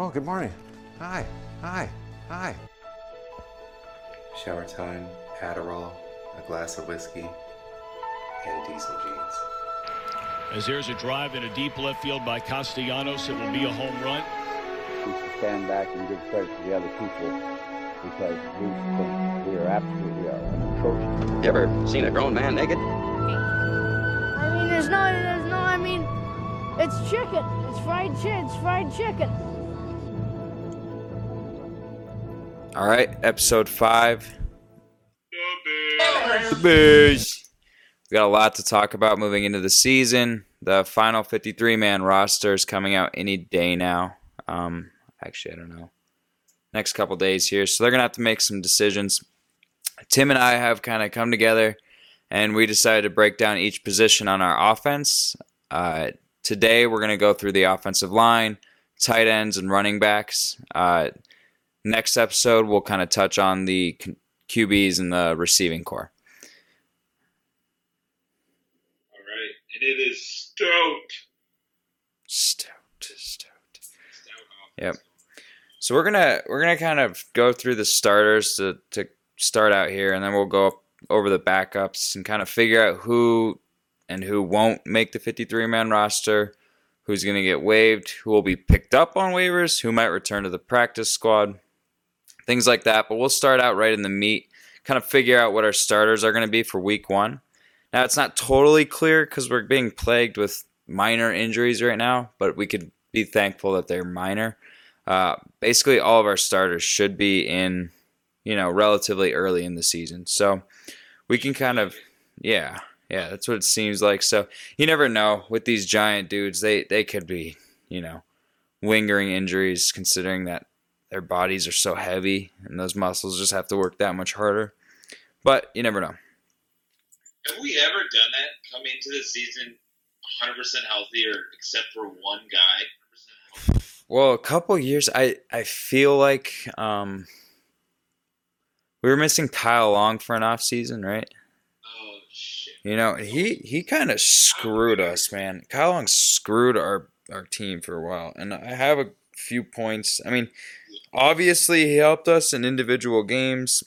Oh, good morning. Hi. Hi. Hi. Shower time, Adderall, a glass of whiskey, and diesel jeans. As there's a drive in a deep left field by Castellanos, it will be a home run. We should stand back and give credit to the other people because we think we are absolutely uh, atrocious. You ever seen a grown man naked? I mean, there's no, there's no, I mean, it's chicken. It's fried chicken. It's fried chicken. All right, episode five. The Bears. We got a lot to talk about moving into the season. The final 53 man roster is coming out any day now. Um, actually, I don't know. Next couple days here. So they're going to have to make some decisions. Tim and I have kind of come together and we decided to break down each position on our offense. Uh, today, we're going to go through the offensive line, tight ends, and running backs. Uh, next episode, we'll kind of touch on the QBs and the receiving corps. All right, and it is stoked. Stoked, stoked. Stout Yep. So we're gonna we're gonna kind of go through the starters to to start out here, and then we'll go over the backups and kind of figure out who and who won't make the 53 man roster, who's gonna get waived, who will be picked up on waivers, who might return to the practice squad, things like that. But we'll start out right in the meat, kind of figure out what our starters are gonna be for week one. Now it's not totally clear because we're being plagued with minor injuries right now, but we could be thankful that they're minor. Uh, basically, all of our starters should be in, you know, relatively early in the season. So we can kind of, yeah, yeah, that's what it seems like. So you never know with these giant dudes; they they could be, you know, lingering injuries, considering that their bodies are so heavy and those muscles just have to work that much harder. But you never know. Have we ever done that? Come into the season 100% healthy, or except for one guy? 100% Well, a couple years, I I feel like um, we were missing Kyle Long for an off season, right? Oh shit! You know, he he kind of screwed us, man. Kyle Long screwed our our team for a while, and I have a few points. I mean, obviously he helped us in individual games,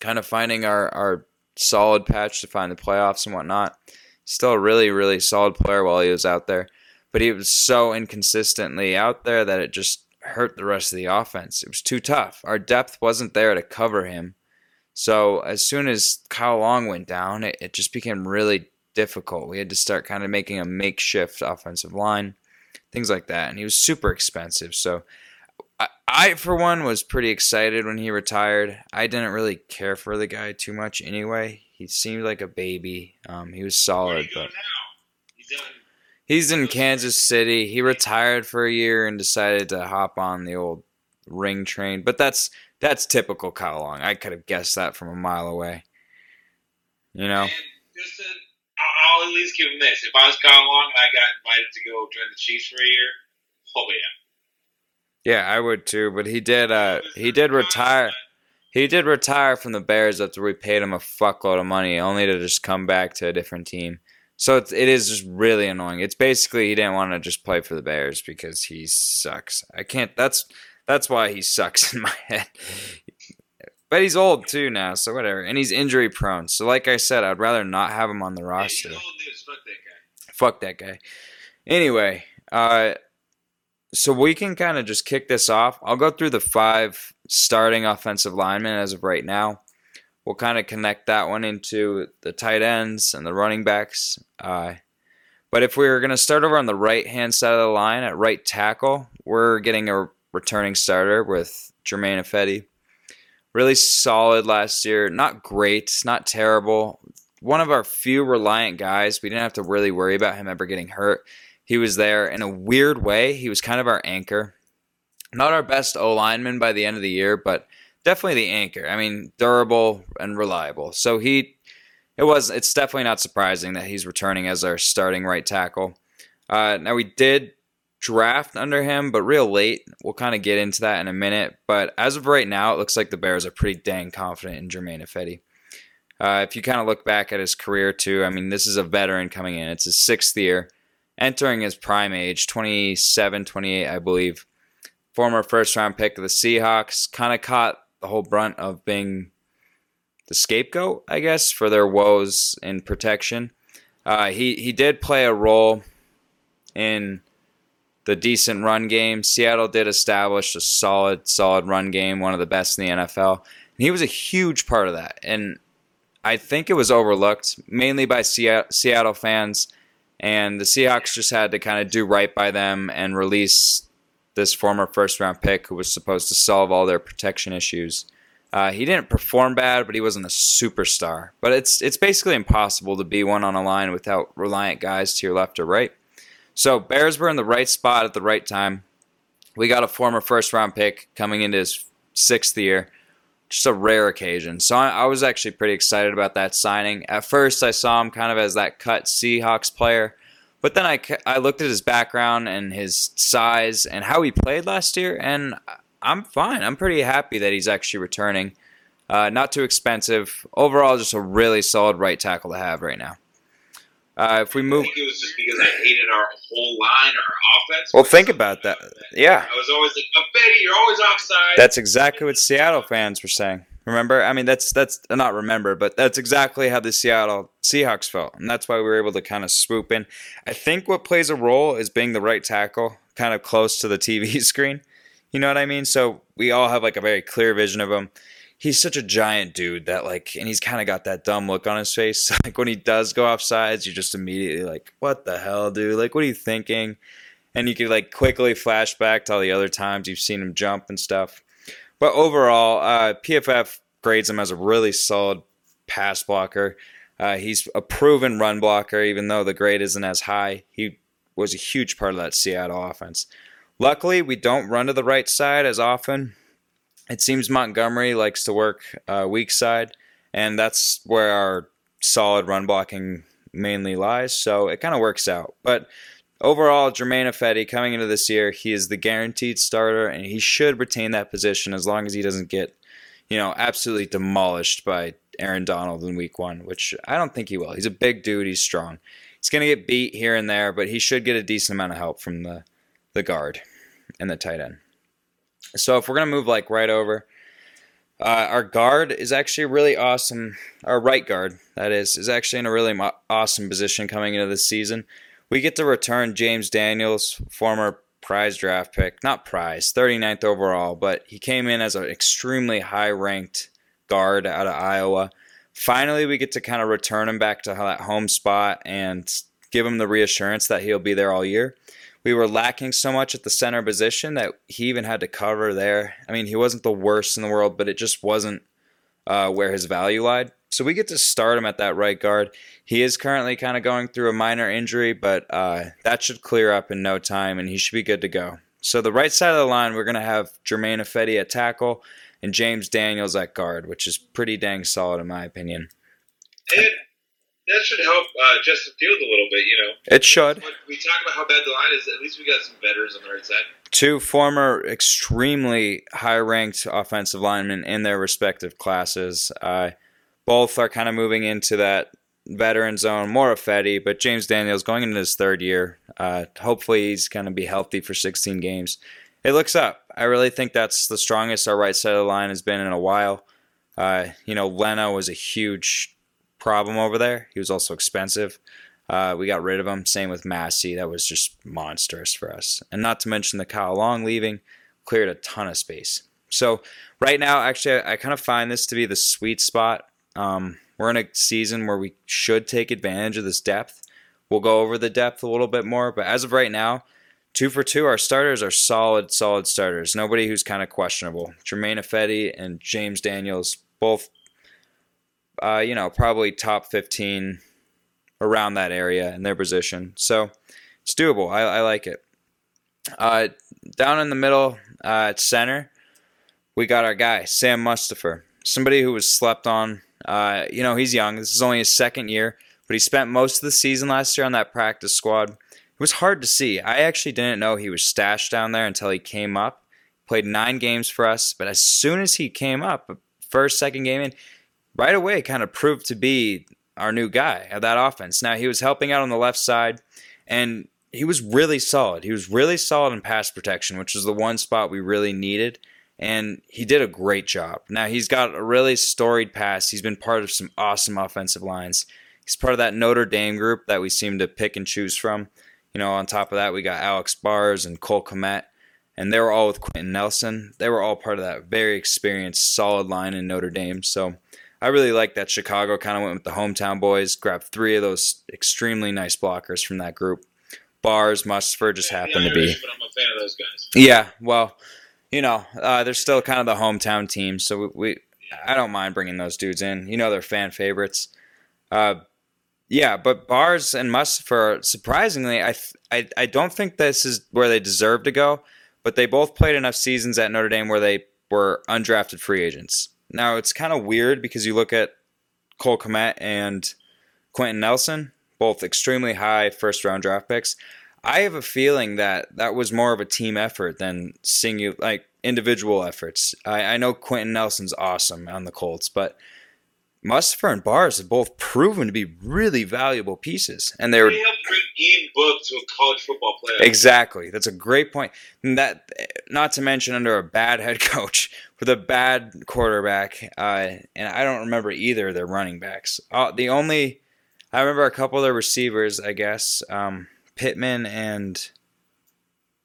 kind of finding our our solid patch to find the playoffs and whatnot. Still a really really solid player while he was out there, but he was so inconsistently out there that it just hurt the rest of the offense. It was too tough. Our depth wasn't there to cover him. So as soon as Kyle Long went down, it, it just became really difficult. We had to start kind of making a makeshift offensive line, things like that. And he was super expensive. So I, I, for one, was pretty excited when he retired. I didn't really care for the guy too much anyway. He seemed like a baby. Um, he was solid, but? He's done. He's in Kansas City. He retired for a year and decided to hop on the old ring train. But that's that's typical Kyle Long. I could have guessed that from a mile away. You know? And just to, I'll, I'll at least give him this. If I was Kyle Long and I got invited to go join the Chiefs for a year, oh yeah. Yeah, I would too. But he did. Uh, he did retire. He did retire from the Bears after we paid him a fuckload of money, only to just come back to a different team. So it's, it is just really annoying. It's basically he didn't want to just play for the Bears because he sucks. I can't. That's that's why he sucks in my head. But he's old too now, so whatever. And he's injury prone. So like I said, I'd rather not have him on the Yeah, roster. he's old news. Fuck that guy. Fuck that guy. Anyway, uh, so we can kind of just kick this off. I'll go through the five starting offensive linemen as of right now. We'll kind of connect that one into the tight ends and the running backs. Uh, but if we are going to start over on the right hand side of the line at right tackle, we're getting a returning starter with Germain Ifedi. Really solid last year. Not great, not terrible. One of our few reliant guys. We didn't have to really worry about him ever getting hurt. He was there in a weird way. He was kind of our anchor. Not our best O lineman by the end of the year, but definitely the anchor. I mean, durable and reliable. So he, it was. It's definitely not surprising that he's returning as our starting right tackle. Uh, now we did draft under him, but real late. We'll kind of get into that in a minute. But as of right now, it looks like the Bears are pretty dang confident in Germain Ifedi. Uh, if you kind of look back at his career too, I mean, this is a veteran coming in. It's his sixth year. Entering his prime age, 27, 28, I believe. Former first round pick of the Seahawks, kind of caught the whole brunt of being the scapegoat, I guess, for their woes in protection. Uh, he he did play a role in the decent run game. Seattle did establish a solid, solid run game, one of the best in the NFL. And he was a huge part of that. And I think it was overlooked, mainly by Seattle fans. And the Seahawks just had to kind of do right by them and release this former first round pick who was supposed to solve all their protection issues. Uh, he didn't perform bad, but he wasn't a superstar. But it's it's basically impossible to be one on a line without reliant guys to your left or right. So Bears were in the right spot at the right time. We got a former first round pick coming into his sixth year. Just a rare occasion. So I, I was actually pretty excited about that signing. At first, I saw him kind of as that cut Seahawks player. But then I, I looked at his background and his size and how he played last year, and I'm fine. I'm pretty happy that he's actually returning. Uh, not too expensive. Overall, just a really solid right tackle to have right now. Uh, if we move, I think it was just because I hated our whole line, our offense. Well, think about that. Yeah, I was always like, "Oh, Betty, you're always offside." That's exactly what Seattle fans were saying. Remember? I mean, that's that's not remember, but that's exactly how the Seattle Seahawks felt, and that's why we were able to kind of swoop in. I think what plays a role is being the right tackle, kind of close to the TV screen. You know what I mean? So we all have like a very clear vision of him. He's such a giant dude that like, and he's kind of got that dumb look on his face. Like when he does go off sides, you're just immediately like, "What the hell, dude? Like, what are you thinking?" And you could like quickly flash back to all the other times you've seen him jump and stuff. But overall, uh, PFF grades him as a really solid pass blocker. Uh, he's a proven run blocker, even though the grade isn't as high. He was a huge part of that Seattle offense. Luckily, we don't run to the right side as often. It seems Montgomery likes to work uh, weak side, and that's where our solid run blocking mainly lies. So it kind of works out. But overall, Germain Ifedi coming into this year, he is the guaranteed starter, and he should retain that position as long as he doesn't get, you know, absolutely demolished by Aaron Donald in Week One, which I don't think he will. He's a big dude. He's strong. He's going to get beat here and there, but he should get a decent amount of help from the the guard and the tight end. So if we're gonna move like right over, uh, our guard is actually really awesome. Our right guard, that is, is actually in a really mo- awesome position coming into this season. We get to return James Daniels, former prize draft pick, not prize, 39th overall, but he came in as an extremely high ranked guard out of Iowa. Finally, we get to kind of return him back to that home spot and give him the reassurance that he'll be there all year we were lacking so much at the center position that he even had to cover there. I mean, he wasn't the worst in the world, but it just wasn't uh, where his value lied. So we get to start him at that right guard. He is currently kind of going through a minor injury, but uh, that should clear up in no time, and he should be good to go. So the right side of the line, we're going to have Germain Ifedi at tackle and James Daniels at guard, which is pretty dang solid in my opinion. That should help uh, Justin Field a little bit, you know. It should. When we talk about how bad the line is. At least we got some veterans on the right side. Two former extremely high-ranked offensive linemen in their respective classes. Uh, both are kind of moving into that veteran zone. More Ifedi, but James Daniels going into his third year. Uh, hopefully, he's going to be healthy for 16 games. It looks up. I really think that's the strongest our right side of the line has been in a while. Uh, you know, Leno was a huge problem over there. He was also expensive. Uh, we got rid of him. Same with Massie. That was just monstrous for us. And not to mention the Kyle Long leaving cleared a ton of space. So right now, actually, I, I kind of find this to be the sweet spot. Um, we're in a season where we should take advantage of this depth. We'll go over the depth a little bit more, but as of right now, two for two, our starters are solid, solid starters. Nobody who's kind of questionable. Germain Ifedi and James Daniels, both uh, you know, probably top 15 around that area in their position. So it's doable. I, I like it. Uh, down in the middle uh, at center, we got our guy, Sam Mustipher, somebody who was slept on. Uh, you know, he's young. This is only his second year, but he spent most of the season last year on that practice squad. It was hard to see. I actually didn't know he was stashed down there until he came up. Played nine games for us, but as soon as he came up, first, second game in, right away kind of proved to be our new guy of that offense. Now he was helping out on the left side, and he was really solid. He was really solid in pass protection, which is the one spot we really needed. And he did a great job. Now he's got a really storied past. He's been part of some awesome offensive lines. He's part of that Notre Dame group that we seem to pick and choose from. You know, on top of that, we got Alex Bars and Cole Kmet, and they were all with Quenton Nelson. They were all part of that very experienced, solid line in Notre Dame. So I really like that Chicago kind of went with the hometown boys, grabbed three of those extremely nice blockers from that group. Bars, Mustipher just happened to be. But I'm a fan of those guys. Yeah, well, you know, uh, they're still kind of the hometown team, so we, we I don't mind bringing those dudes in. You know, they're fan favorites. Uh, yeah, but Bars and Mustipher, surprisingly, I, th- I I don't think this is where they deserve to go, but they both played enough seasons at Notre Dame where they were undrafted free agents. Now it's kind of weird because you look at Cole Kmet and Quenton Nelson, both extremely high first round draft picks. I have a feeling that that was more of a team effort than singular, like individual efforts. I, I know Quenton Nelson's awesome on the Colts, but Mustipher and Bars have both proven to be really valuable pieces, and they were Ian Book to a college football playoff. Exactly. That's a great point. And that, not to mention, under a bad head coach with a bad quarterback, uh, and I don't remember either of their running backs. Uh, the only, I remember a couple of their receivers, I guess, um, Pittman and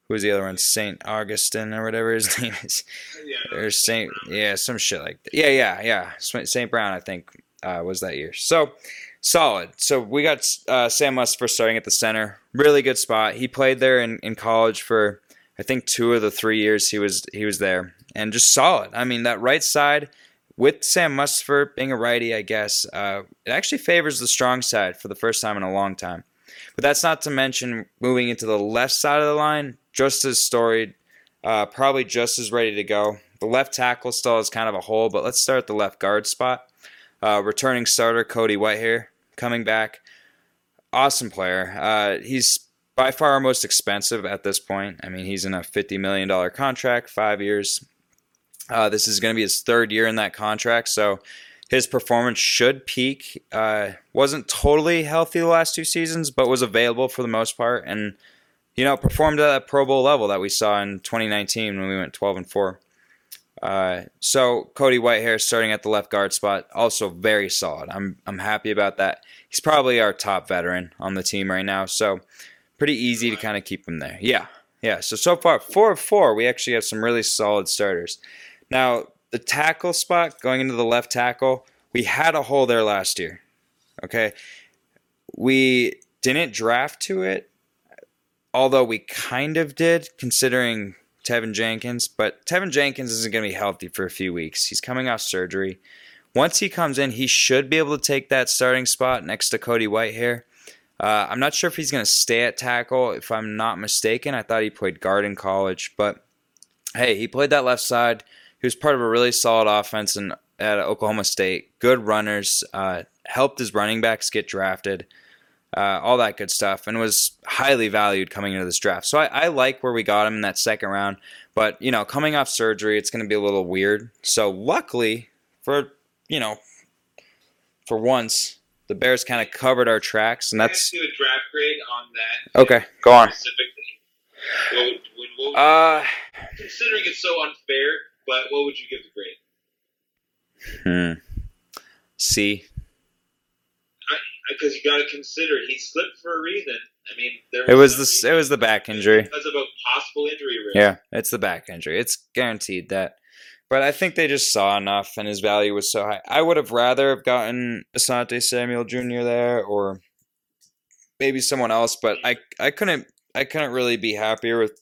who was the other one? Saint Augustine or whatever his name is. Yeah, Or Saint, yeah, some shit like that. Yeah, yeah, yeah. Saint Brown, I think, uh, was that year. So solid. So we got uh, Sam Mustipher starting at the center. Really good spot. He played there in, in college for I think two of the three years he was he was there, and just solid. I mean that right side with Sam Mustipher being a righty, I guess uh, it actually favors the strong side for the first time in a long time. But that's not to mention moving into the left side of the line, just as storied, uh, probably just as ready to go. The left tackle still is kind of a hole, but let's start at the left guard spot. Uh, returning starter Cody Whitehair coming back. Awesome player. Uh, he's by far our most expensive at this point. I mean, he's in a $50 million contract, five years. Uh, this is going to be his third year in that contract, so his performance should peak. Uh, wasn't totally healthy the last two seasons, but was available for the most part, and you know performed at that Pro Bowl level that we saw in 2019 when we went 12 and four. Uh, so Cody Whitehair starting at the left guard spot, also very solid. I'm I'm happy about that. He's probably our top veteran on the team right now, so pretty easy to kind of keep him there. Yeah, yeah. So so far four of four, we actually have some really solid starters. Now the tackle spot going into the left tackle, we had a hole there last year. Okay, we didn't draft to it, although we kind of did, considering Teven Jenkins. But Teven Jenkins isn't going to be healthy for a few weeks. He's coming off surgery. Once he comes in, he should be able to take that starting spot next to Cody Whitehair. Uh, I'm not sure if he's going to stay at tackle. If I'm not mistaken, I thought he played guard in college, but hey, he played that left side. He was part of a really solid offense in, at Oklahoma State. Good runners, uh, helped his running backs get drafted, uh, all that good stuff, and was highly valued coming into this draft. So I, I like where we got him in that second round. But you know, coming off surgery, it's going to be a little weird. So luckily for you know, for once, the Bears kind of covered our tracks, and that's do a draft grade on that okay. Go on. specifically. What would, would, what would, Uh, considering it's so unfair, but what would you give the grade? hmm. C. Because you got to consider he slipped for a reason. I mean, there It was the it was the back injury. because of a possible injury risk. Yeah, it's the back injury. It's guaranteed that. But I think they just saw enough, and his value was so high. I would have rather have gotten Asante Samuel Jr. there, or maybe someone else. But I I couldn't I couldn't really be happier with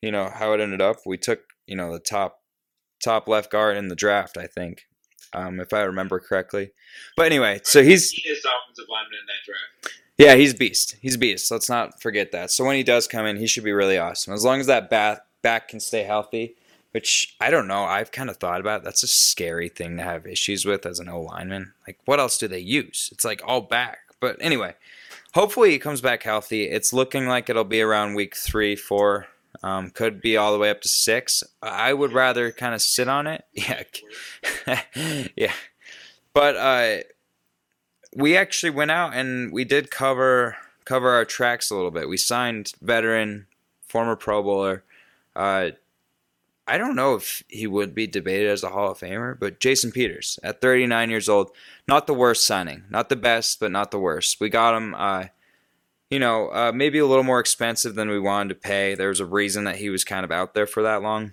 you know how it ended up. We took you know the top top left guard in the draft. I think, um, if I remember correctly. But anyway, so he's offensive lineman in that draft. yeah, he's beast. He's beast. Let's not forget that. So when he does come in, he should be really awesome. As long as that back back can stay healthy, which I don't know. I've kind of thought about. That's a scary thing to have issues with as an O lineman. Like, what else do they use? It's like all back. But anyway, hopefully he comes back healthy. It's looking like it'll be around week three, four. Um, could be all the way up to six. I would rather kind of sit on it. Yeah, yeah. But uh, we actually went out and we did cover cover our tracks a little bit. We signed veteran, former Pro Bowler. Uh, I don't know if he would be debated as a Hall of Famer, but Jason Peters at 39 years old, not the worst signing, not the best, but not the worst. We got him. Uh, you know, uh, maybe a little more expensive than we wanted to pay. There was a reason that he was kind of out there for that long.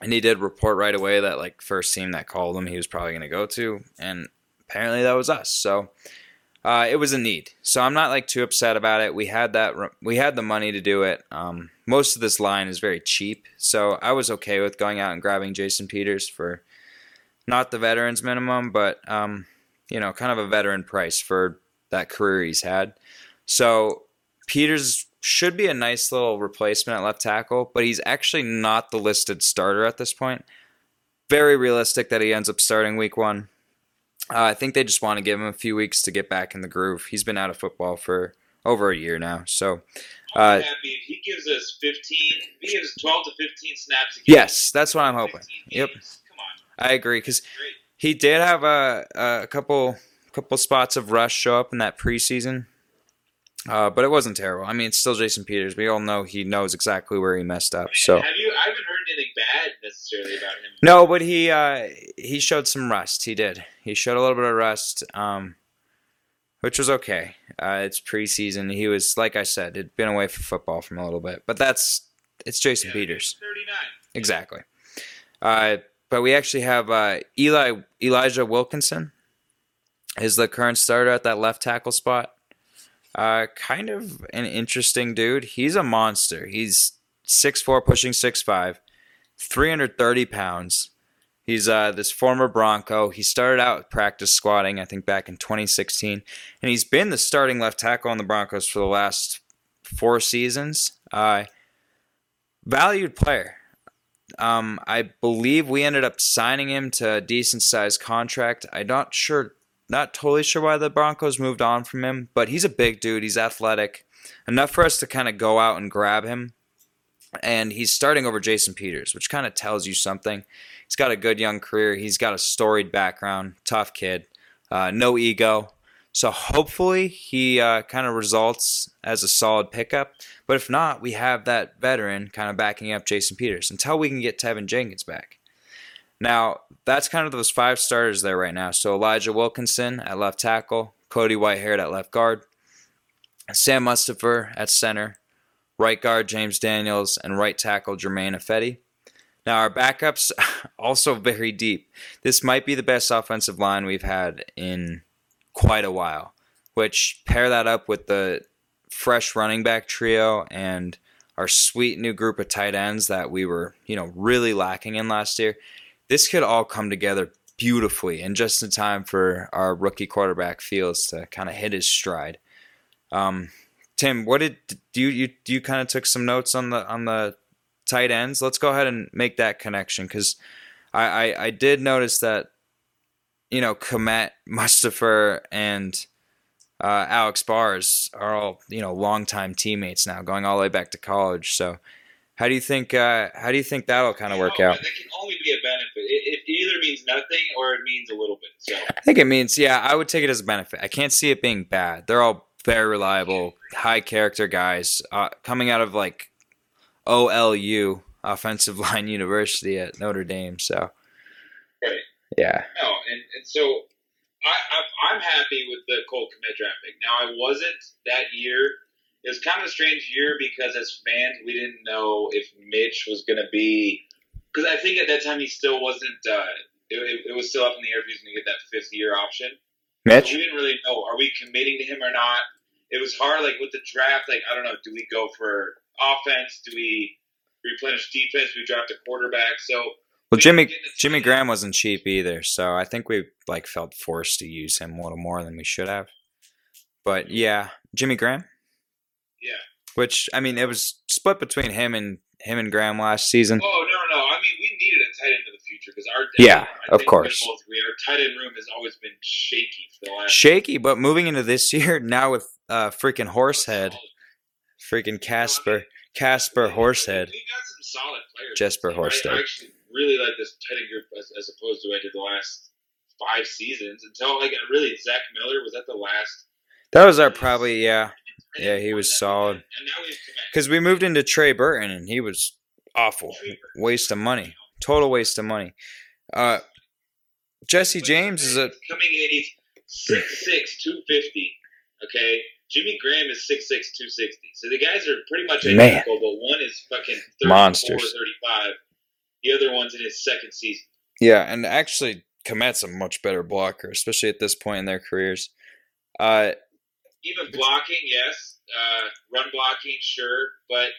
And he did report right away that, like, first team that called him, he was probably going to go to. And apparently that was us. So uh, it was a need. So I'm not, like, too upset about it. We had that, we had the money to do it. Um, most of this line is very cheap. So I was okay with going out and grabbing Jason Peters for not the veterans minimum, but, um, you know, kind of a veteran price for that career he's had. So Peters should be a nice little replacement at left tackle, but he's actually not the listed starter at this point. Very realistic that he ends up starting week one. Uh, I think they just want to give him a few weeks to get back in the groove. He's been out of football for over a year now, so. Uh, happy if he gives us 15, if he gives 12 to 15 snaps. a game, yes, that's what I'm hoping. Yep, Come on. I agree because he did have a, a couple couple spots of rush show up in that preseason, uh, but it wasn't terrible. I mean, it's still Jason Peters. We all know he knows exactly where he messed up. So Have you? I haven't heard anything bad necessarily about him. no, but he uh, he showed some rust. He did. He showed a little bit of rust, um, which was okay. Uh, it's preseason. He was like I said, had been away from football from a little bit, but that's it's Jason Yeah, Peters. 39. Exactly. Uh, but we actually have uh, Eli Elijah Wilkinson is the current starter at that left tackle spot. Uh, kind of an interesting dude. He's a monster. He's 6'4", pushing 6'5", 330 pounds. He's uh, this former Bronco. He started out practice squatting, I think, back in 2016, and he's been the starting left tackle on the Broncos for the last four seasons. Uh, valued player. Um, I believe we ended up signing him to a decent sized contract. I'm not sure, not totally sure why the Broncos moved on from him, but he's a big dude. He's athletic, enough for us to kind of go out and grab him. And he's starting over Jason Peters, which kind of tells you something. He's got a good young career. He's got a storied background, tough kid, uh, no ego. So hopefully he uh, kind of results as a solid pickup. But if not, we have that veteran kind of backing up Jason Peters until we can get Teven Jenkins back. Now, that's kind of those five starters there right now. So Elijah Wilkinson at left tackle, Cody Whitehair at left guard, Sam Mustipher at center, right guard James Daniels, and right tackle Germain Ifedi. Now, our backups also very deep. This might be the best offensive line we've had in quite a while, which pair that up with the fresh running back trio and our sweet new group of tight ends that we were, you know, really lacking in last year. This could all come together beautifully and just in time for our rookie quarterback Fields to kind of hit his stride. Um, Tim, what did do you, you you kind of took some notes on the on the tight ends? Let's go ahead and make that connection because I, I I did notice that you know Kmet, Mustipher, and uh, Alex Bars are all you know longtime teammates now, going all the way back to college. So, how do you think? Uh, how do you think that'll kind of work out? That can only be a benefit. It, it either means nothing or it means a little bit. So I think it means yeah. I would take it as a benefit. I can't see it being bad. They're all very reliable, high character guys uh, coming out of like OLU, Offensive Line University at Notre Dame. So, Right. yeah, no, and, and so I, I'm happy with the Cole Kmet draft pick. Now I wasn't that year. It was kind of a strange year because as fans we didn't know if Mitch was going to be because I think at that time he still wasn't. Uh, it, it, was still up in the air if he was going to get that fifth year option. So Mitch. we didn't really know are we committing to him or not. It was hard, like with the draft. Like I don't know, do we go for offense? Do we replenish defense? Do we draft a quarterback? So Well, we Jimmy didn't get to Jimmy Graham wasn't cheap either, so I think we like felt forced to use him a little more than we should have. But yeah, Jimmy Graham. Yeah. Which I mean, it was split between him and him and Graham last season. Oh no, no. I mean, we needed a tight end in the future because our Yeah, of course. both our tight end room has always been shaky for the last. Shaky, but moving into this year now with uh freaking Horsehead, freaking Casper, Casper Horsehead. We got some solid players. Jesper I- I, actually really like this tight end group as, as opposed to what I did the last five seasons until like really Zach Miller was at the last. That was our probably yeah. Yeah, he was solid. again, And now we have Kmet. Because we moved into Trey Burton and he was awful. Waste of money. Total waste of money. Uh, Jesse James is a. Coming in. He's six six two fifty. Okay, Jimmy Graham is six six two sixty. So the guys are pretty much identical, but one is fucking 34, Monsters. 35. The other one's in his second season. Yeah, and actually, Kmet's a much better blocker, especially at this point in their careers. Uh, Even blocking, yes. Uh, run blocking, sure. But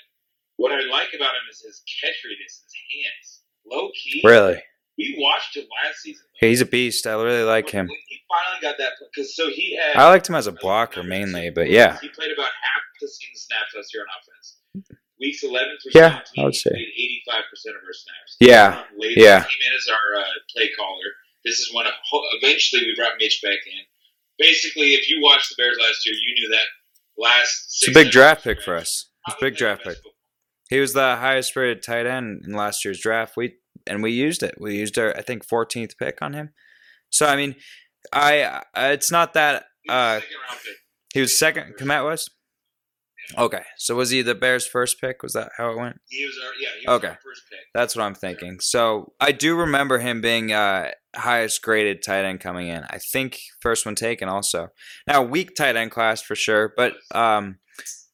what I like about him is his catch radius, his hands. Low key. really? We watched him last season. He's a beast. I really like When- him. when he finally got that because so he had. I liked him as a blocker mainly, but yeah. He played about half the season snaps last year on offense. Weeks 11 through Yeah, 17, I would say. 85% of our snaps. Yeah, Later yeah. came in as our uh, play caller. This is when eventually we brought Mitch back in. Basically, if you watched the Bears last year, you knew that last It's a big draft pick for us. It's a big draft pick. He was the highest rated tight end in last year's draft. We and we used it. We used our I think 14th pick on him. So I mean, I uh, it's not that He was uh second round pick. he was second. Kmet was. Okay, so was he the Bears' first pick? Was that how it went? He was our, yeah, he was Okay. our first pick. That's what I'm thinking. So I do remember him being uh, highest graded tight end coming in. I think first one taken also. Now weak tight end class for sure, but um,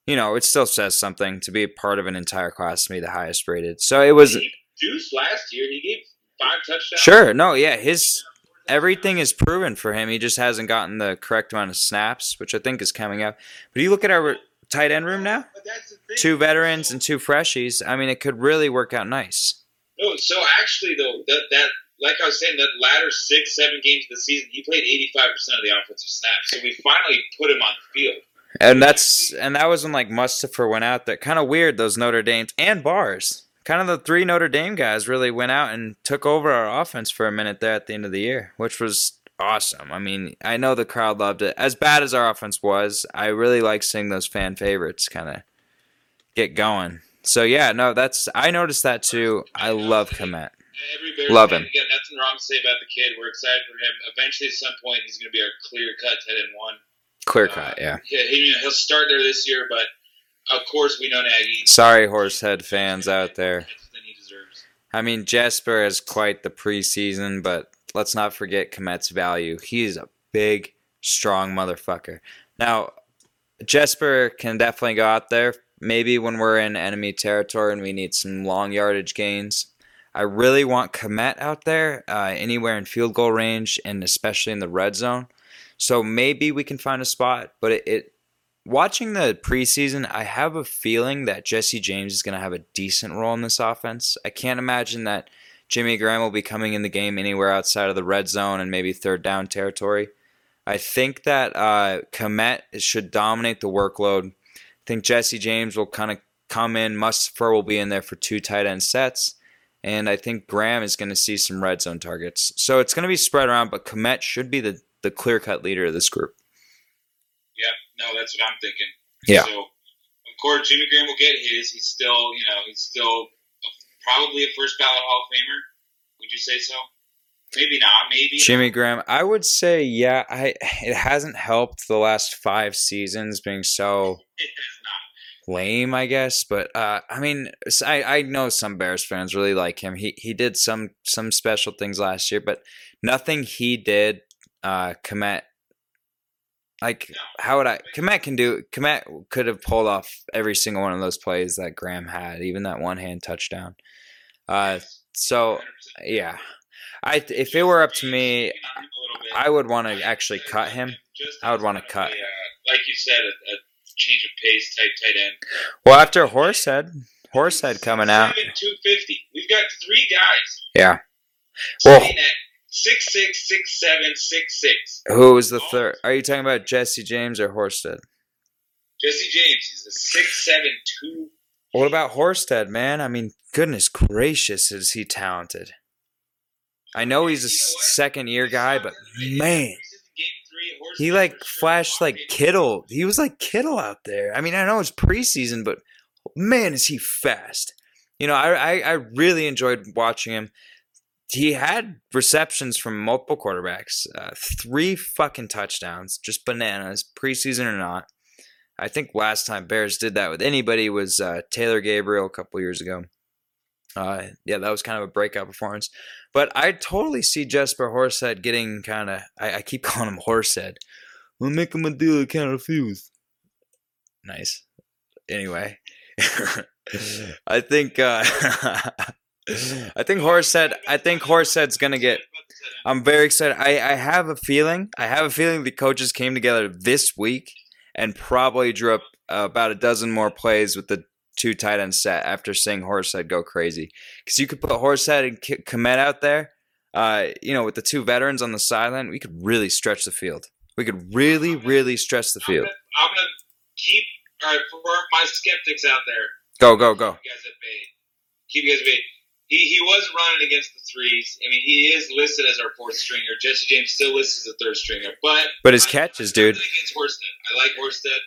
you know it still says something to be a part of an entire class to be the highest rated. So it was He juiced last year. He gave five touchdowns. sure. No, yeah, his everything is proven for him. He just hasn't gotten the correct amount of snaps, which I think is coming up. But you look at our tight end room now. But that's the thing. Two veterans and two freshies. I mean, it could really work out nice. No, so actually though, that that like I was saying, that latter six, seven games of the season, he played eighty five percent of the offensive snaps. So we finally put him on the field. And that's and that was when like Mustipher went out there. Kind of weird those Notre Dames and Bars. Kind of the three Notre Dame guys really went out and took over our offense for a minute there at the end of the year, which was awesome. I mean, I know the crowd loved it. As bad as our offense was, I really like seeing those fan favorites kind of get going. So yeah, no, that's I noticed that too. I love Kmet. Love him. Again, nothing wrong to say about the kid. We're excited for him. Eventually, at some point, he's going to be our clear cut tight end one. Clear Uh, cut, yeah. Yeah, he, you know, he'll start there this year, but of course we know Nagy. Sorry, Horsehead fans out there. He. I mean, Jesper has quite the preseason, but let's not forget Kmet's value. He is a big, strong motherfucker. Now, Jesper can definitely go out there. Maybe when we're in enemy territory and we need some long yardage gains. I really want Kmet out there, uh, anywhere in field goal range, and especially in the red zone. So maybe we can find a spot. But it, it watching the preseason, I have a feeling that Jesse James is going to have a decent role in this offense. I can't imagine that Jimmy Graham will be coming in the game anywhere outside of the red zone and maybe third down territory. I think that uh, Kmet should dominate the workload. I think Jesse James will kind of come in. Mustipher will be in there for two tight end sets. And I think Graham is going to see some red zone targets. So it's going to be spread around, but Kmet should be the, the clear cut leader of this group. Yeah, no, that's what I'm thinking. Yeah. So, of course, Jimmy Graham will get his. He's still, you know, he's still probably a first ballot Hall of Famer. Would you say so? Maybe not. Maybe. Jimmy Graham, I would say, yeah. I it hasn't helped the last five seasons being so It has not. lame, I guess. But uh, I mean, I, I know some Bears fans really like him. He he did some some special things last year, but nothing he did, uh, Kmet. Like how would I? Kmet can do. Kmet could have pulled off every single one of those plays that Graham had, even that one hand touchdown. Uh, so yeah, I if it were up to me, Speaking on him a little bit, I would want to actually cut him. I would wanna cut. a, uh, like you said, a, change of pace type tight end. Well, after Horsehead, Horsehead coming out. Two fifty. We've got three guys. Yeah. Well- six six, six seven, six six. Who was the third? Are you talking about Jesse James or Horsted? Jesse James is a six seven two. What about Horsted, man? I mean, goodness gracious, is he talented? I know he's a You know second year guy, but man, Game three, Horse he like flashed like Kittle. He was like Kittle out there. I mean, I know it's preseason, but man, is he fast. You know, I, I, I really enjoyed watching him. He had receptions from multiple quarterbacks, uh, three fucking touchdowns, just bananas, preseason or not. I think last time Bears did that with anybody was uh, Taylor Gabriel a couple years ago. Uh, yeah, that was kind of a breakout performance. But I totally see Jesper Horsted getting kind of. I, I keep calling him Horsted. We'll make him a deal kind of fuse. Nice. Anyway, I think. I think Horsted. I think Horsted's gonna get. I'm very excited. I, I have a feeling. I have a feeling the coaches came together this week and probably drew up uh, about a dozen more plays with the two tight end set after seeing Horsted go crazy. Because you could put Horsted and K- Kmet out there. Uh, you know, with the two veterans on the sideline, we could really stretch the field. We could really, really stretch the field. gonna, I'm gonna keep all right for my skeptics out there. Go, go, go. Keep you guys at bay. Keep you guys at bay. He, he was running against the threes. I mean, he is listed as our fourth stringer. Jesse James still listed as a third stringer, but But his I- catches, I'm dude. Against Horsted, I like Horsted.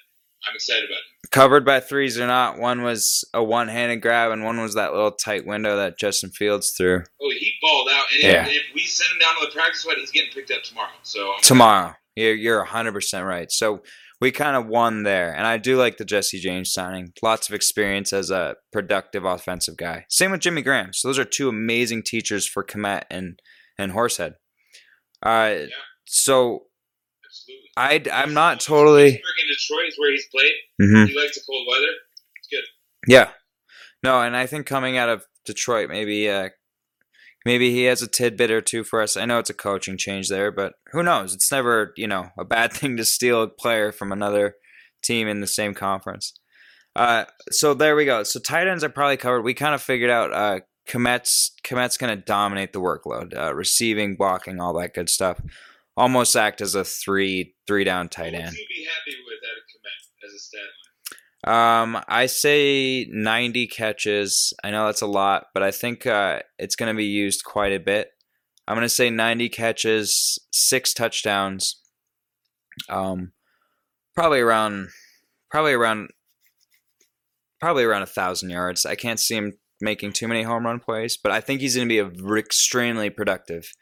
I'm excited about him. Covered by threes or not, one was a one handed grab and one was that little tight window that Justin Fields threw Oh, he balled out, and Yeah. if, if we send him down to the practice squad, he's getting picked up tomorrow. So I'm tomorrow. You're, you're 100% right. So we kind of won there. And I do like the Jesse James signing. Lots of experience as a productive offensive guy. Same with Jimmy Graham. So those are two amazing teachers for Kmet and, and Horsehead. Uh, Yeah. So absolutely. I, I'm not totally. And Detroit is where he's played. Mhm. He likes the cold weather. It's good. Yeah. No, and I think coming out of Detroit, maybe uh, maybe he has a tidbit or two for us. I know it's a coaching change there, but who knows? It's never you know a bad thing to steal a player from another team in the same conference. Uh, so there we go. So tight ends are probably covered. We kind of figured out uh, Kmet's Kmet's going to dominate the workload, uh, receiving, blocking, all that good stuff. Almost act as a three three down tight What end. would you be happy with out of Kmet as a stat? Um, I say 90 catches. I know that's a lot, but I think uh, it's going to be used quite a bit. I'm going to say 90 catches, six touchdowns. Um, probably around, probably around, probably around a thousand yards. I can't see him making too many home run plays, but I think he's going to be extremely productive.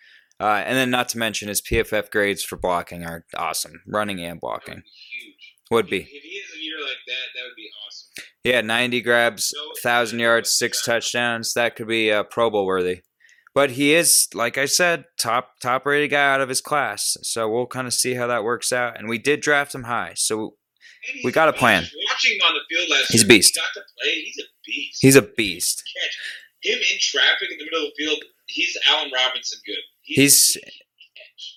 Uh, and then, not to mention, his PFF grades for blocking are awesome, running and blocking huge. Would be. if he has a year like that, that would be awesome. Yeah, 90 grabs, No, 1,000 yards, six touchdowns. That could be uh, Pro Bowl worthy. But he is, like I said, top top rated guy out of his class. So we'll kind of see how that works out. And we did draft him high. So We got a plan. Watching him on the field last He's a beast. He got to play. He's a beast. he's a beast. catch. Him in traffic in the middle of the field. He's Allen Robinson good. He's- he can catch.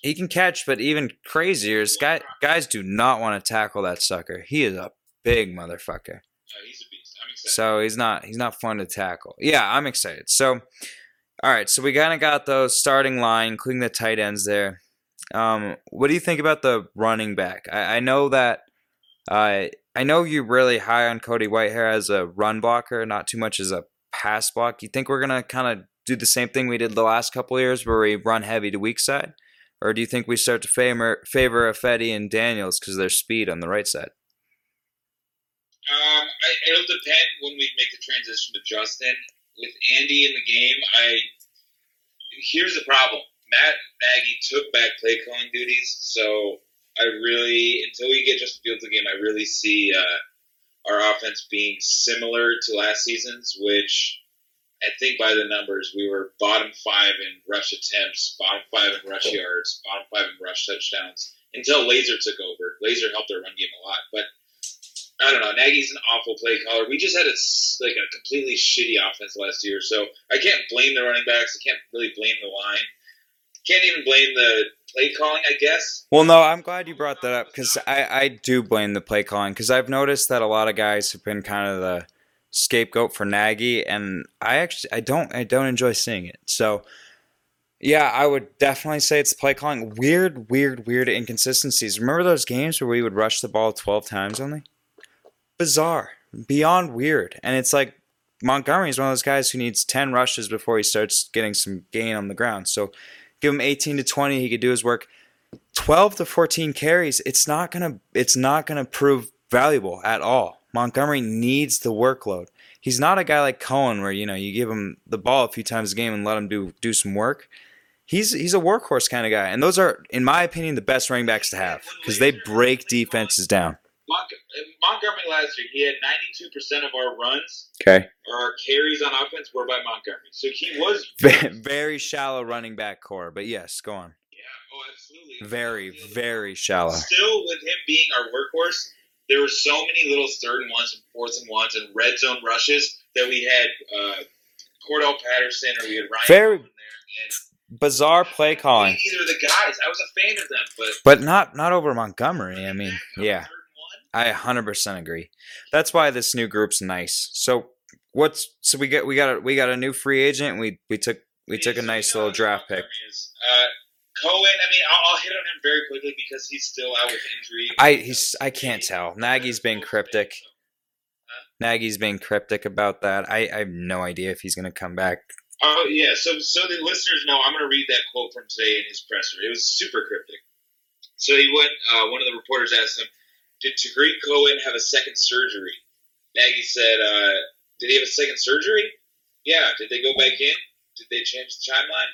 He can catch, but even crazier is guy, guys do not want to tackle that sucker. He is a big motherfucker. No, he's a beast. I'm excited. So he's not he's not fun to tackle. Yeah, I'm excited. So all right, so we kind of got those starting line, including the tight ends there. Um, what do you think about the running back? I, I know that uh, I know you're really high on Cody Whitehair as a run blocker, not too much as a pass block. You think we're gonna kind of do the same thing we did the last couple of years, where we run heavy to weak side, or do you think we start to favor favor Ifedi and Daniels because of their speed on the right side? Um, I, it'll depend when we make the transition to Justin. With Andy in the game, I here's the problem. Matt Nagy took back play calling duties, so I really until we get Justin Fields in the game, I really see uh, our offense being similar to last season's, which I think by the numbers we were bottom five in rush attempts, bottom five in rush yards, bottom five in rush touchdowns until Lazor took over. Lazor helped our run game a lot, but I don't know. Nagy's an awful play caller. We just had a like a completely shitty offense last year, so I can't blame the running backs. I can't really blame the line. Can't even blame the play calling. I guess. Well, no, I'm glad you brought that up because I, I do blame the play calling because I've noticed that a lot of guys have been kind of the scapegoat for Nagy, and I actually I don't I don't enjoy seeing it. So, yeah, I would definitely say it's play calling. Weird, weird, weird inconsistencies. Remember those games where we would rush the ball 12 times only? Bizarre, beyond weird, and it's like Montgomery is one of those guys who needs 10 rushes before he starts getting some gain on the ground. So, give him 18 to 20, he could do his work. 12 to 14 carries, it's not gonna it's not gonna prove valuable at all. Montgomery needs the workload. He's not a guy like Cohen where you know you give him the ball a few times a game and let him do do some work. He's he's a workhorse kind of guy, and those are, in my opinion, the best running backs to have because they break defenses down. Montgomery last year, he had 92% of our runs Okay. or our carries on offense were by Montgomery. So he was Very shallow running back core, but yes, go on. Yeah, oh, absolutely. Very, very shallow. Still, with him being our workhorse, there were so many little third and ones and fourth and ones and red zone rushes that we had uh, Cordarrelle Patterson or we had Ryan Very- there. And Bizarre play calling, Either of the guys, I was a fan of them, but but not not over Montgomery. I mean, yeah. Third and one, I 100% agree. That's why this new group's nice. So what's so we get we got a we got a new free agent. We we took we took a nice little draft pick. Is. Uh, Cohen, I mean, I'll, I'll hit on him very quickly because he's still out with injury. I he's I can't tell. Nagy's being cryptic. Nagy's being cryptic about that. I, I have no idea if he's gonna come back. Oh yeah, so so the listeners know I'm going to read that quote from today in his presser. It was super cryptic. So he went. Uh, one of the reporters asked him, "Did Tarik Cohen have a second surgery?" Nagy said, uh, "Did he have a second surgery? Yeah. Did they go back in? Did they change the timeline?"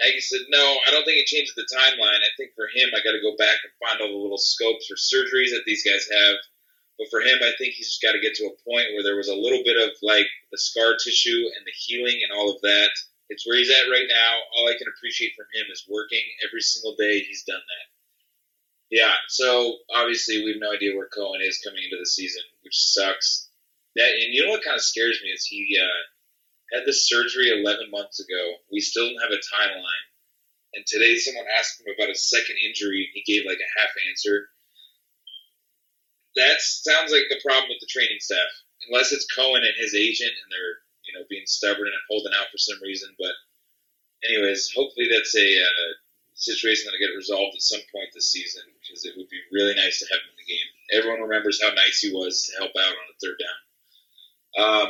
Nagy said, "No, I don't think it changes the timeline. I think for him, I got to go back and find all the little scopes for surgeries that these guys have." But for him, I think he's just got to get to a point where there was a little bit of like the scar tissue and the healing and all of that. It's where he's at right now. All I can appreciate from him is working every single day. He's done that. Yeah. So obviously, we have no idea where Cohen is coming into the season, which sucks. That and you know what kind of scares me is he uh, had this surgery 11 months ago. We still don't have a timeline. And today, someone asked him about a second injury. He gave like a half answer that sounds like the problem with the training staff. Unless it's Cohen and his agent, and they're you know being stubborn and holding out for some reason. But anyways, hopefully that's a uh, situation that'll get resolved at some point this season because it would be really nice to have him in the game. Everyone remembers how nice he was to help out on a third down. Um,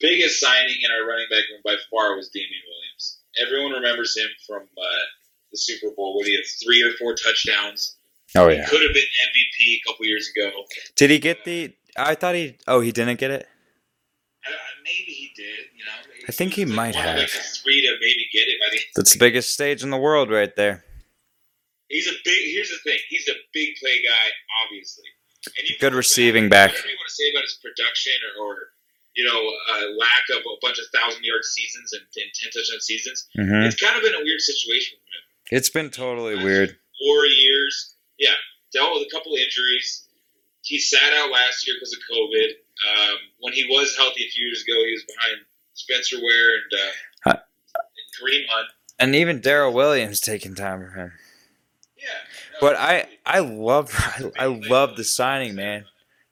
biggest signing in our running back room by far was Damien Williams. Everyone remembers him from uh, the Super Bowl when he had three or four touchdowns. Oh yeah, He could have been MVP a couple years ago. Did he get the? I thought he. Oh, he didn't get it. Uh, maybe he did. You know, I think he might have. the three to maybe get it. I mean, That's the biggest stage in the world, right there. he's a big. Here's the thing. He's a big play guy, obviously. And you Good receiving back. Whatever you want to say about his production or, or you know, uh, lack of a bunch of thousand yard seasons and, and ten touchdown seasons, hmm it's kind of been a weird situation for him. It's been totally weird. Four years, yeah, dealt with a couple injuries. He sat out last year because of COVID. Um, when he was healthy a few years ago, he was behind Spencer Ware and, uh, and Kareem Hunt. And even Darrel Williams taking time for him. Yeah, no, But I. I love, I, I love the signing, man.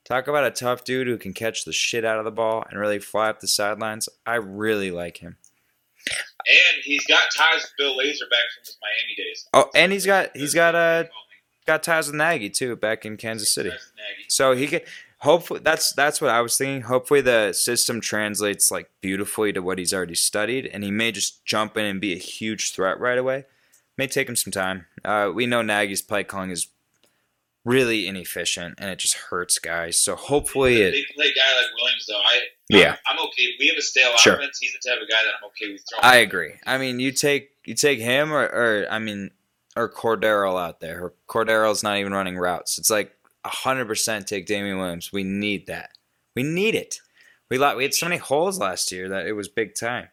Talk about a tough dude who can catch the shit out of the ball and really fly up the sidelines. I really like him. And he's got ties with Bill Lazor back from his Miami days. Oh, and he's got, he's got uh, got ties with Nagy too back in Kansas City. Ties with Nagy. So he could hopefully that's that's what I was thinking. Hopefully the system translates like beautifully to what he's already studied, and he may just jump in and be a huge threat right away. May take him some time. Uh, we know Nagy's play calling is really inefficient, and it just hurts guys. So hopefully a it. big play guy like Williams, though, I Yeah. I'm, I'm okay. We have a stale Sure. offense. He's the type of guy that I'm okay with throwing. I agree. I mean, you take you take him or, or I mean, or Cordarrelle out there. Or Cordarrelle's not even running routes. It's like hundred percent take Damien Williams. We need that. We need it. We lot we had so many holes last year that it was big time.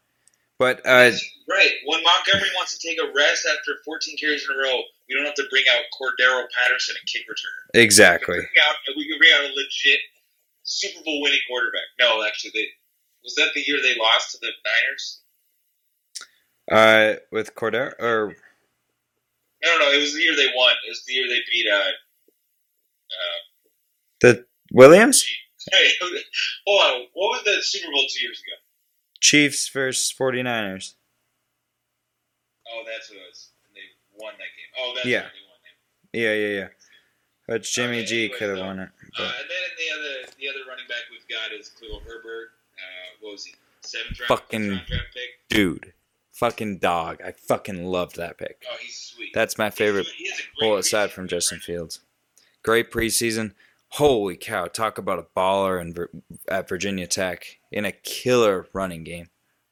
But uh, Right. When Montgomery wants to take a rest after 14 carries in a row, we don't have to bring out Cordarrelle Patterson and kick return. exactly. We can bring out, we can bring out a legit Super Bowl winning quarterback. No, actually, they, was that the year they lost to the Niners? Uh, with Cordarrelle or No, no, no. It was the year they won. It was the year they beat. Uh, uh, the Williams hey, hold on. What was the Super Bowl two years ago? Chiefs versus 49ers. Oh, that's what it was. And they won that game. Oh, that's Yeah. right. They won. Yeah, yeah, yeah. But Jimmy Okay, G anyway, could have so, won it. Uh, but- and then the other the other running back we've got is Khalil Herbert. Uh, what was he? Seventh round, Fucking- round draft pick. Dude, fucking dog. I fucking loved that pick. Oh, he's sweet. That's my favorite He has a great Well, aside from right? Justin Fields. Great preseason. Holy cow. Talk about a baller in, at Virginia Tech in a killer running game.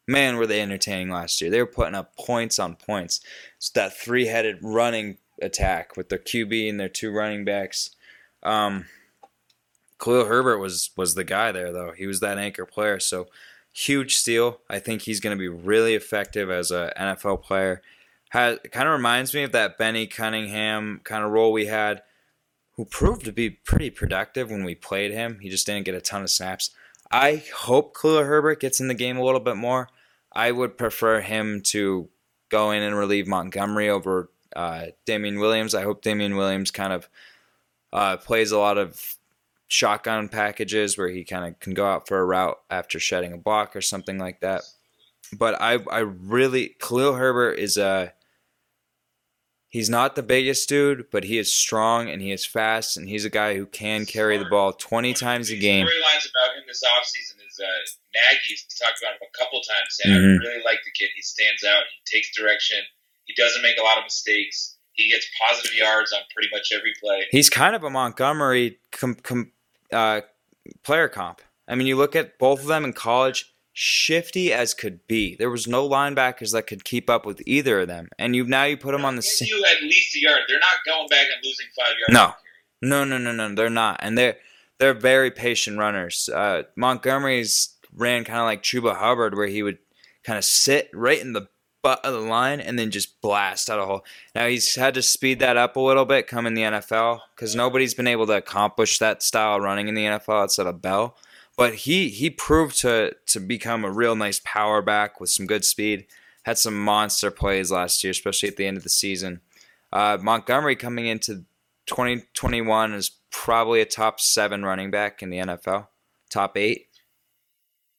Man, were they entertaining last year. They were putting up points on points. It's that three headed running attack with their QB and their two running backs. Um, Khalil Herbert was was the guy there though. He was that anchor player. So huge steal. I think he's going to be really effective as an NFL player. Has kind of reminds me of that Benny Cunningham kind of role we had, who proved to be pretty productive when we played him. He just didn't get a ton of snaps. I hope Khalil Herbert gets in the game a little bit more. I would prefer him to go in and relieve Montgomery over uh, Damien Williams. I hope Damien Williams kind of uh, plays a lot of shotgun packages where he kind of can go out for a route after shedding a block or something like that. But I, I really Khalil Herbert is a he's not the biggest dude, but he is strong and he is fast and he's a guy who can carry the ball 20 times a game. Storylines about him this offseason is uh, Nagy's talked about him a couple times. And Mhm. I really like the kid. He stands out. He takes direction. He doesn't make a lot of mistakes. He gets positive yards on pretty much every play. He's kind of a Montgomery com, com, uh, player comp. I mean, you look at both of them in college, shifty as could be. There was no linebackers that could keep up with either of them, and you now you put them on the Give same. you at least a yard. They're not going back and losing five yards. No. No, no, no, no, they're not, and they're they're very patient runners. Uh, Montgomery's ran kind of like Chuba Hubbard, where he would kind of sit right in the butt of the line and then just blast out a hole. Now he's had to speed that up a little bit come in the NFL because nobody's been able to accomplish that style of running in the NFL outside of Bell. But he he proved to to become a real nice power back with some good speed. Had some monster plays last year, especially at the end of the season. Uh, Montgomery coming into 2021 is probably a top seven running back in the NFL, top eight.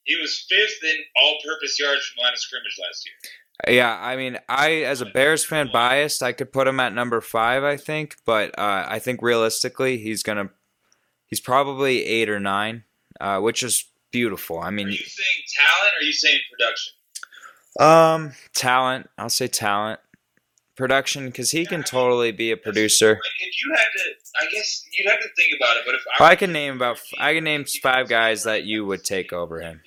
He was fifth in all-purpose yards from line of scrimmage last year. Yeah, I mean, I as a Bears fan biased, I could put him at number five, I think, but uh, I think realistically, he's gonna, he's probably eight or nine, uh, which is beautiful. I Are mean, you saying talent or are you saying production? um, talent. I'll say talent, production, because he can totally be a producer. Like, if you had to, I guess you'd have to think about it. But if I can name about, I can name five guys that you would take over him.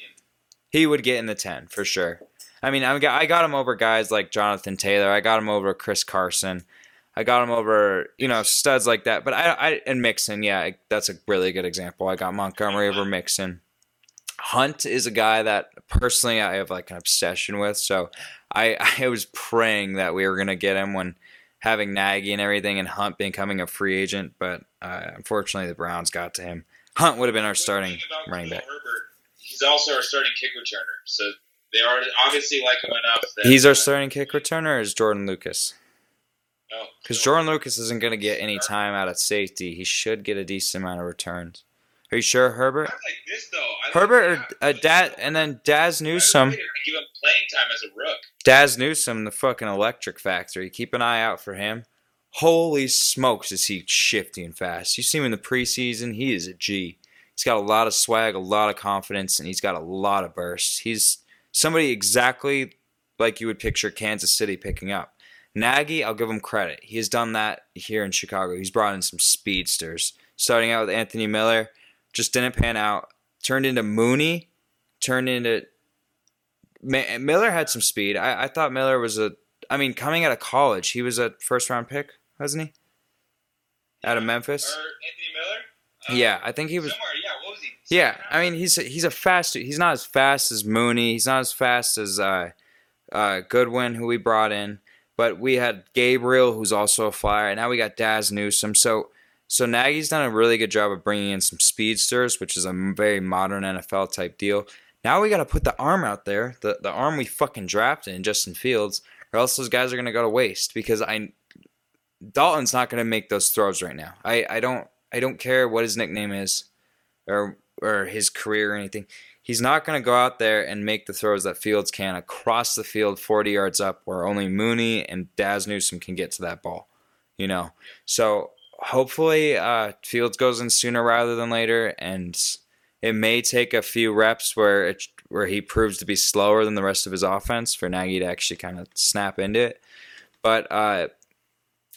He would get in the ten for sure. I mean, I got I got him over guys like Jonathan Taylor. I got him over Chris Carson. I got him over you know studs like that. But I, I and Mixon, yeah, that's a really good example. I got Montgomery over Mixon. Hunt is a guy that personally I have like an obsession with. So I I was praying that we were gonna get him when having Nagy and everything, and Hunt becoming a free agent. But uh, unfortunately, the Browns got to him. Hunt would have been our starting running back. Herbert, he's also our starting kick returner. So they are obviously like him enough. That, He's our starting kick returner, or is Jordan Lucas? oh, Because so- Jordan Lucas isn't going to get any time out of safety. He should get a decent amount of returns. Are you sure, Herbert? I like this though. I like Herbert or uh, Dad, and then Dazz Newsome. Give him playing time as a rook. Dazz Newsome, the fucking electric factory. Keep an eye out for him. Holy smokes, is he shifty and fast? You see him in the preseason. He is a G. He's got a lot of swag, a lot of confidence, and he's got a lot of bursts. He's somebody exactly like you would picture Kansas City picking up. Nagy, I'll give him credit. He has done that here in Chicago. He's brought in some speedsters. Starting out with Anthony Miller, just didn't pan out. Turned into Mooney, turned into Ma- Miller had some speed. I, I thought Miller was a. I mean, coming out of college, he was a first round pick, wasn't he? Out of Memphis. Or Anthony Miller. Uh, Yeah, I think he was. Somewhere, yeah. What was he? Yeah, I mean, he's a, he's a fast. He's not as fast as Mooney. He's not as fast as uh, uh, Goodwin, who we brought in. But we had Gabriel, who's also a flyer. And now we got Dazz Newsome. So so Nagy's done a really good job of bringing in some speedsters, which is a very modern NFL type deal. Now we got to put the arm out there, the the arm we fucking drafted in Justin Fields, or else those guys are gonna go to waste. Because I Dalton's not gonna make those throws right now. I, I don't I don't care what his nickname is, or or his career or anything. He's not gonna go out there and make the throws that Fields can across the field, forty yards up, where only Mooney and Dazz Newsome can get to that ball. You know, so hopefully uh, Fields goes in sooner rather than later, and it may take a few reps where it, where he proves to be slower than the rest of his offense for Nagy to actually kind of snap into it. But uh,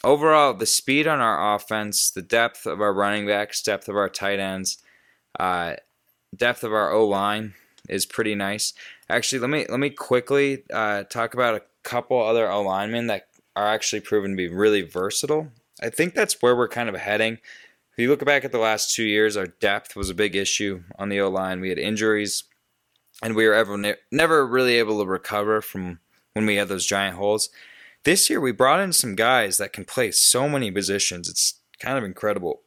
overall, the speed on our offense, the depth of our running backs, depth of our tight ends, uh, depth of our O line is pretty nice. Actually, let me let me quickly uh, talk about a couple other O linemen that are actually proven to be really versatile. I think that's where we're kind of heading. if you look back at the last two years, our depth was a big issue on the O line. We had injuries, and we were ever ne- never really able to recover from when we had those giant holes. This year, we brought in some guys that can play so many positions. It's kind of incredible.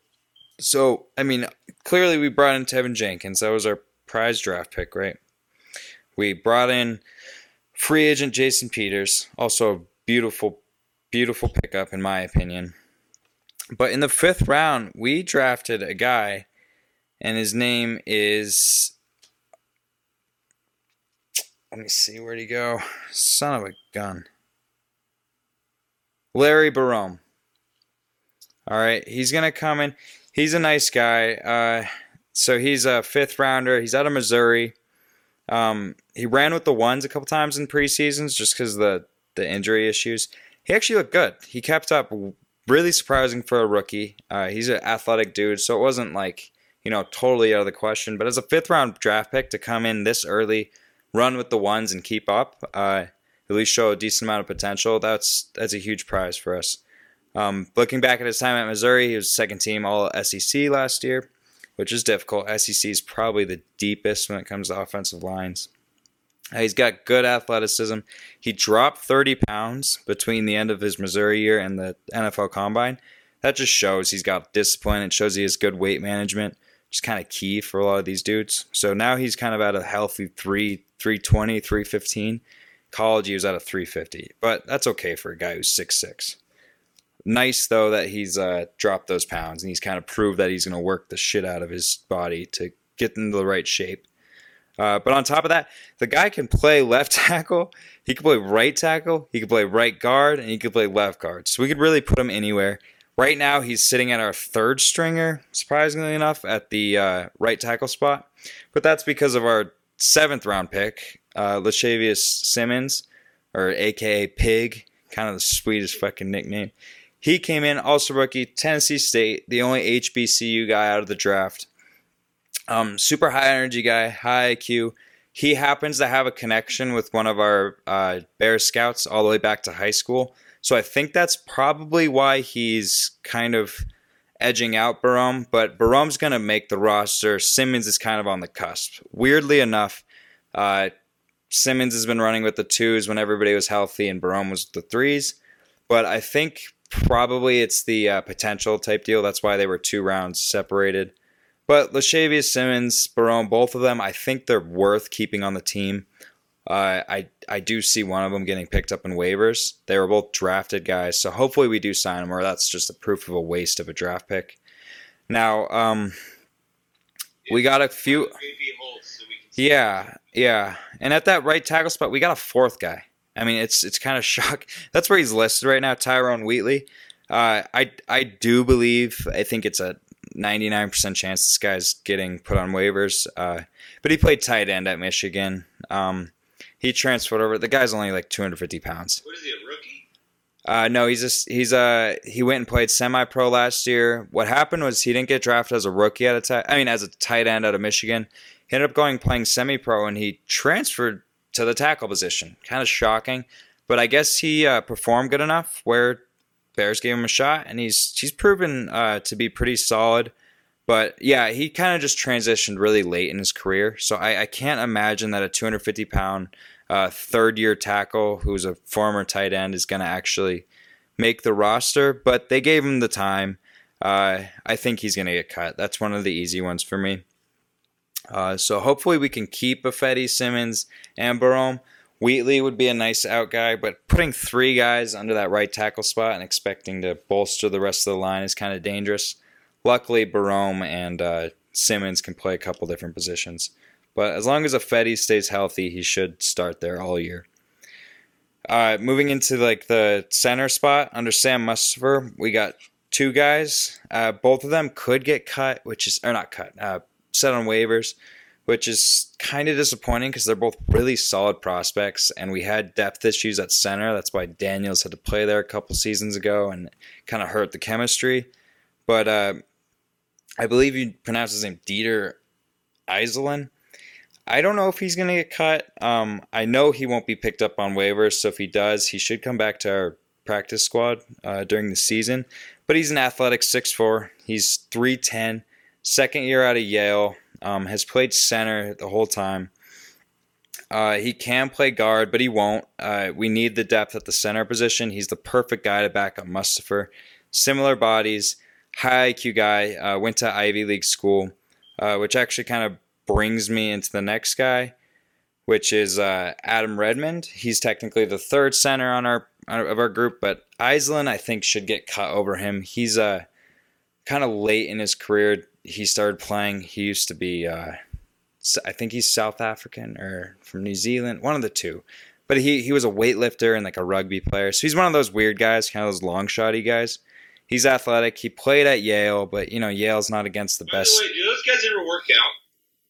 So, I mean, clearly we brought in Teven Jenkins. That was our prize draft pick, right? We brought in free agent Jason Peters, also a beautiful, beautiful pickup in my opinion. But in the fifth round, we drafted a guy, and his name is. Let me see, where'd he go? Son of a gun. Larry Borom. All right, he's gonna come in. He's a nice guy. Uh, so he's a fifth rounder. He's out of Missouri. Um, he ran with the ones a couple times in preseasons just because the the injury issues. He actually looked good. He kept up. Really surprising for a rookie. Uh, he's an athletic dude, so it wasn't like you know totally out of the question. But as a fifth round draft pick to come in this early, run with the ones and keep up, uh, at least show a decent amount of potential. That's that's a huge prize for us. Um, looking back at his time at Missouri, he was second team All SEC last year, which is difficult. SEC is probably the deepest when it comes to offensive lines. Uh, he's got good athleticism. He dropped 30 pounds between the end of his Missouri year and the NFL Combine. That just shows he's got discipline. It shows he has good weight management, which is kind of key for a lot of these dudes. So now he's kind of at a healthy 3, 320, 315. College, he was at a 350, but that's okay for a guy who's 6'6. Nice though that he's uh, dropped those pounds and he's kind of proved that he's going to work the shit out of his body to get into the right shape. Uh, but on top of that, the guy can play left tackle, he can play right tackle, he can play right guard, and he can play left guard. So we could really put him anywhere. Right now, he's sitting at our third stringer, surprisingly enough, at the uh, right tackle spot. But that's because of our seventh round pick, uh, Simmons, or AKA Pig, kind of the sweetest fucking nickname. He came in, also rookie, Tennessee State, the only HBCU guy out of the draft. Um, super high energy guy, high IQ. He happens to have a connection with one of our uh, Bear Scouts all the way back to high school. So I think that's probably why he's kind of edging out Borom. But Borom's going to make the roster. Simmons is kind of on the cusp. Weirdly enough, uh, Simmons has been running with the twos when everybody was healthy, and Borom was the threes. But I think probably it's the uh, potential type deal. That's why they were two rounds separated. But Lachavious Simmons, Borom, both of them, I think they're worth keeping on the team. Uh, I I do see one of them getting picked up in waivers. They were both drafted guys, so hopefully we do sign them, or that's just a proof of a waste of a draft pick. Now, um, we got a few. Yeah, yeah, and at that right tackle spot, we got a fourth guy. I mean, it's it's kind of shock. That's where he's listed right now, Tyrone Wheatley. Uh, I I do believe I think it's a 99% chance this guy's getting put on waivers. Uh, but he played tight end at Michigan. Um, he transferred over. The guy's only like 250 pounds. What is he, a rookie? Uh, no, he's just he's uh he went and played semi-pro last year. What happened was he didn't get drafted as a rookie at a tight. I mean, as a tight end out of Michigan. He ended up going playing semi-pro, and he transferred to the tackle position. Kind of shocking, but I guess he uh, performed good enough where Bears gave him a shot, and he's he's proven uh, to be pretty solid. But yeah, he kind of just transitioned really late in his career, so I, I can't imagine that a 250 pound uh, third year tackle who's a former tight end is going to actually make the roster. But they gave him the time. Uh, I think he's going to get cut. That's one of the easy ones for me. Uh, so hopefully we can keep Ifedi Simmons and Borom. Wheatley would be a nice out guy, but putting three guys under that right tackle spot and expecting to bolster the rest of the line is kind of dangerous. Luckily, Borom and uh, Simmons can play a couple different positions. But as long as Ifedi stays healthy, he should start there all year. Uh, moving into like the center spot under Sam Mustipher, we got two guys. Uh, both of them could get cut, which is or not cut, uh, set on waivers, which is kind of disappointing because they're both really solid prospects, and we had depth issues at center. That's why Daniels had to play there a couple seasons ago, and kind of hurt the chemistry. But uh, I believe you pronounce his name Dieter Eiselen. I don't know if he's going to get cut. Um, I know he won't be picked up on waivers, so if he does, he should come back to our practice squad uh, during the season, but he's an athletic 6'4. He's 310, second year out of Yale, um, has played center the whole time. Uh, he can play guard, but he won't. Uh, we need the depth at the center position. He's the perfect guy to back up Mustipher. Similar bodies, high IQ guy, uh, went to Ivy League school, uh, which actually kind of brings me into the next guy, which is uh, Adam Redmond. He's technically the third center on our of our group, but Eiselen I think should get cut over him. He's uh, kind of late in his career. He started playing. He used to be. Uh, I think he's South African or from New Zealand, one of the two. But he, he was a weightlifter and like a rugby player. So he's one of those weird guys, kind of those long shotty guys. He's athletic. He played at Yale, but you know Yale's not against the By best. the way, do those guys ever work out?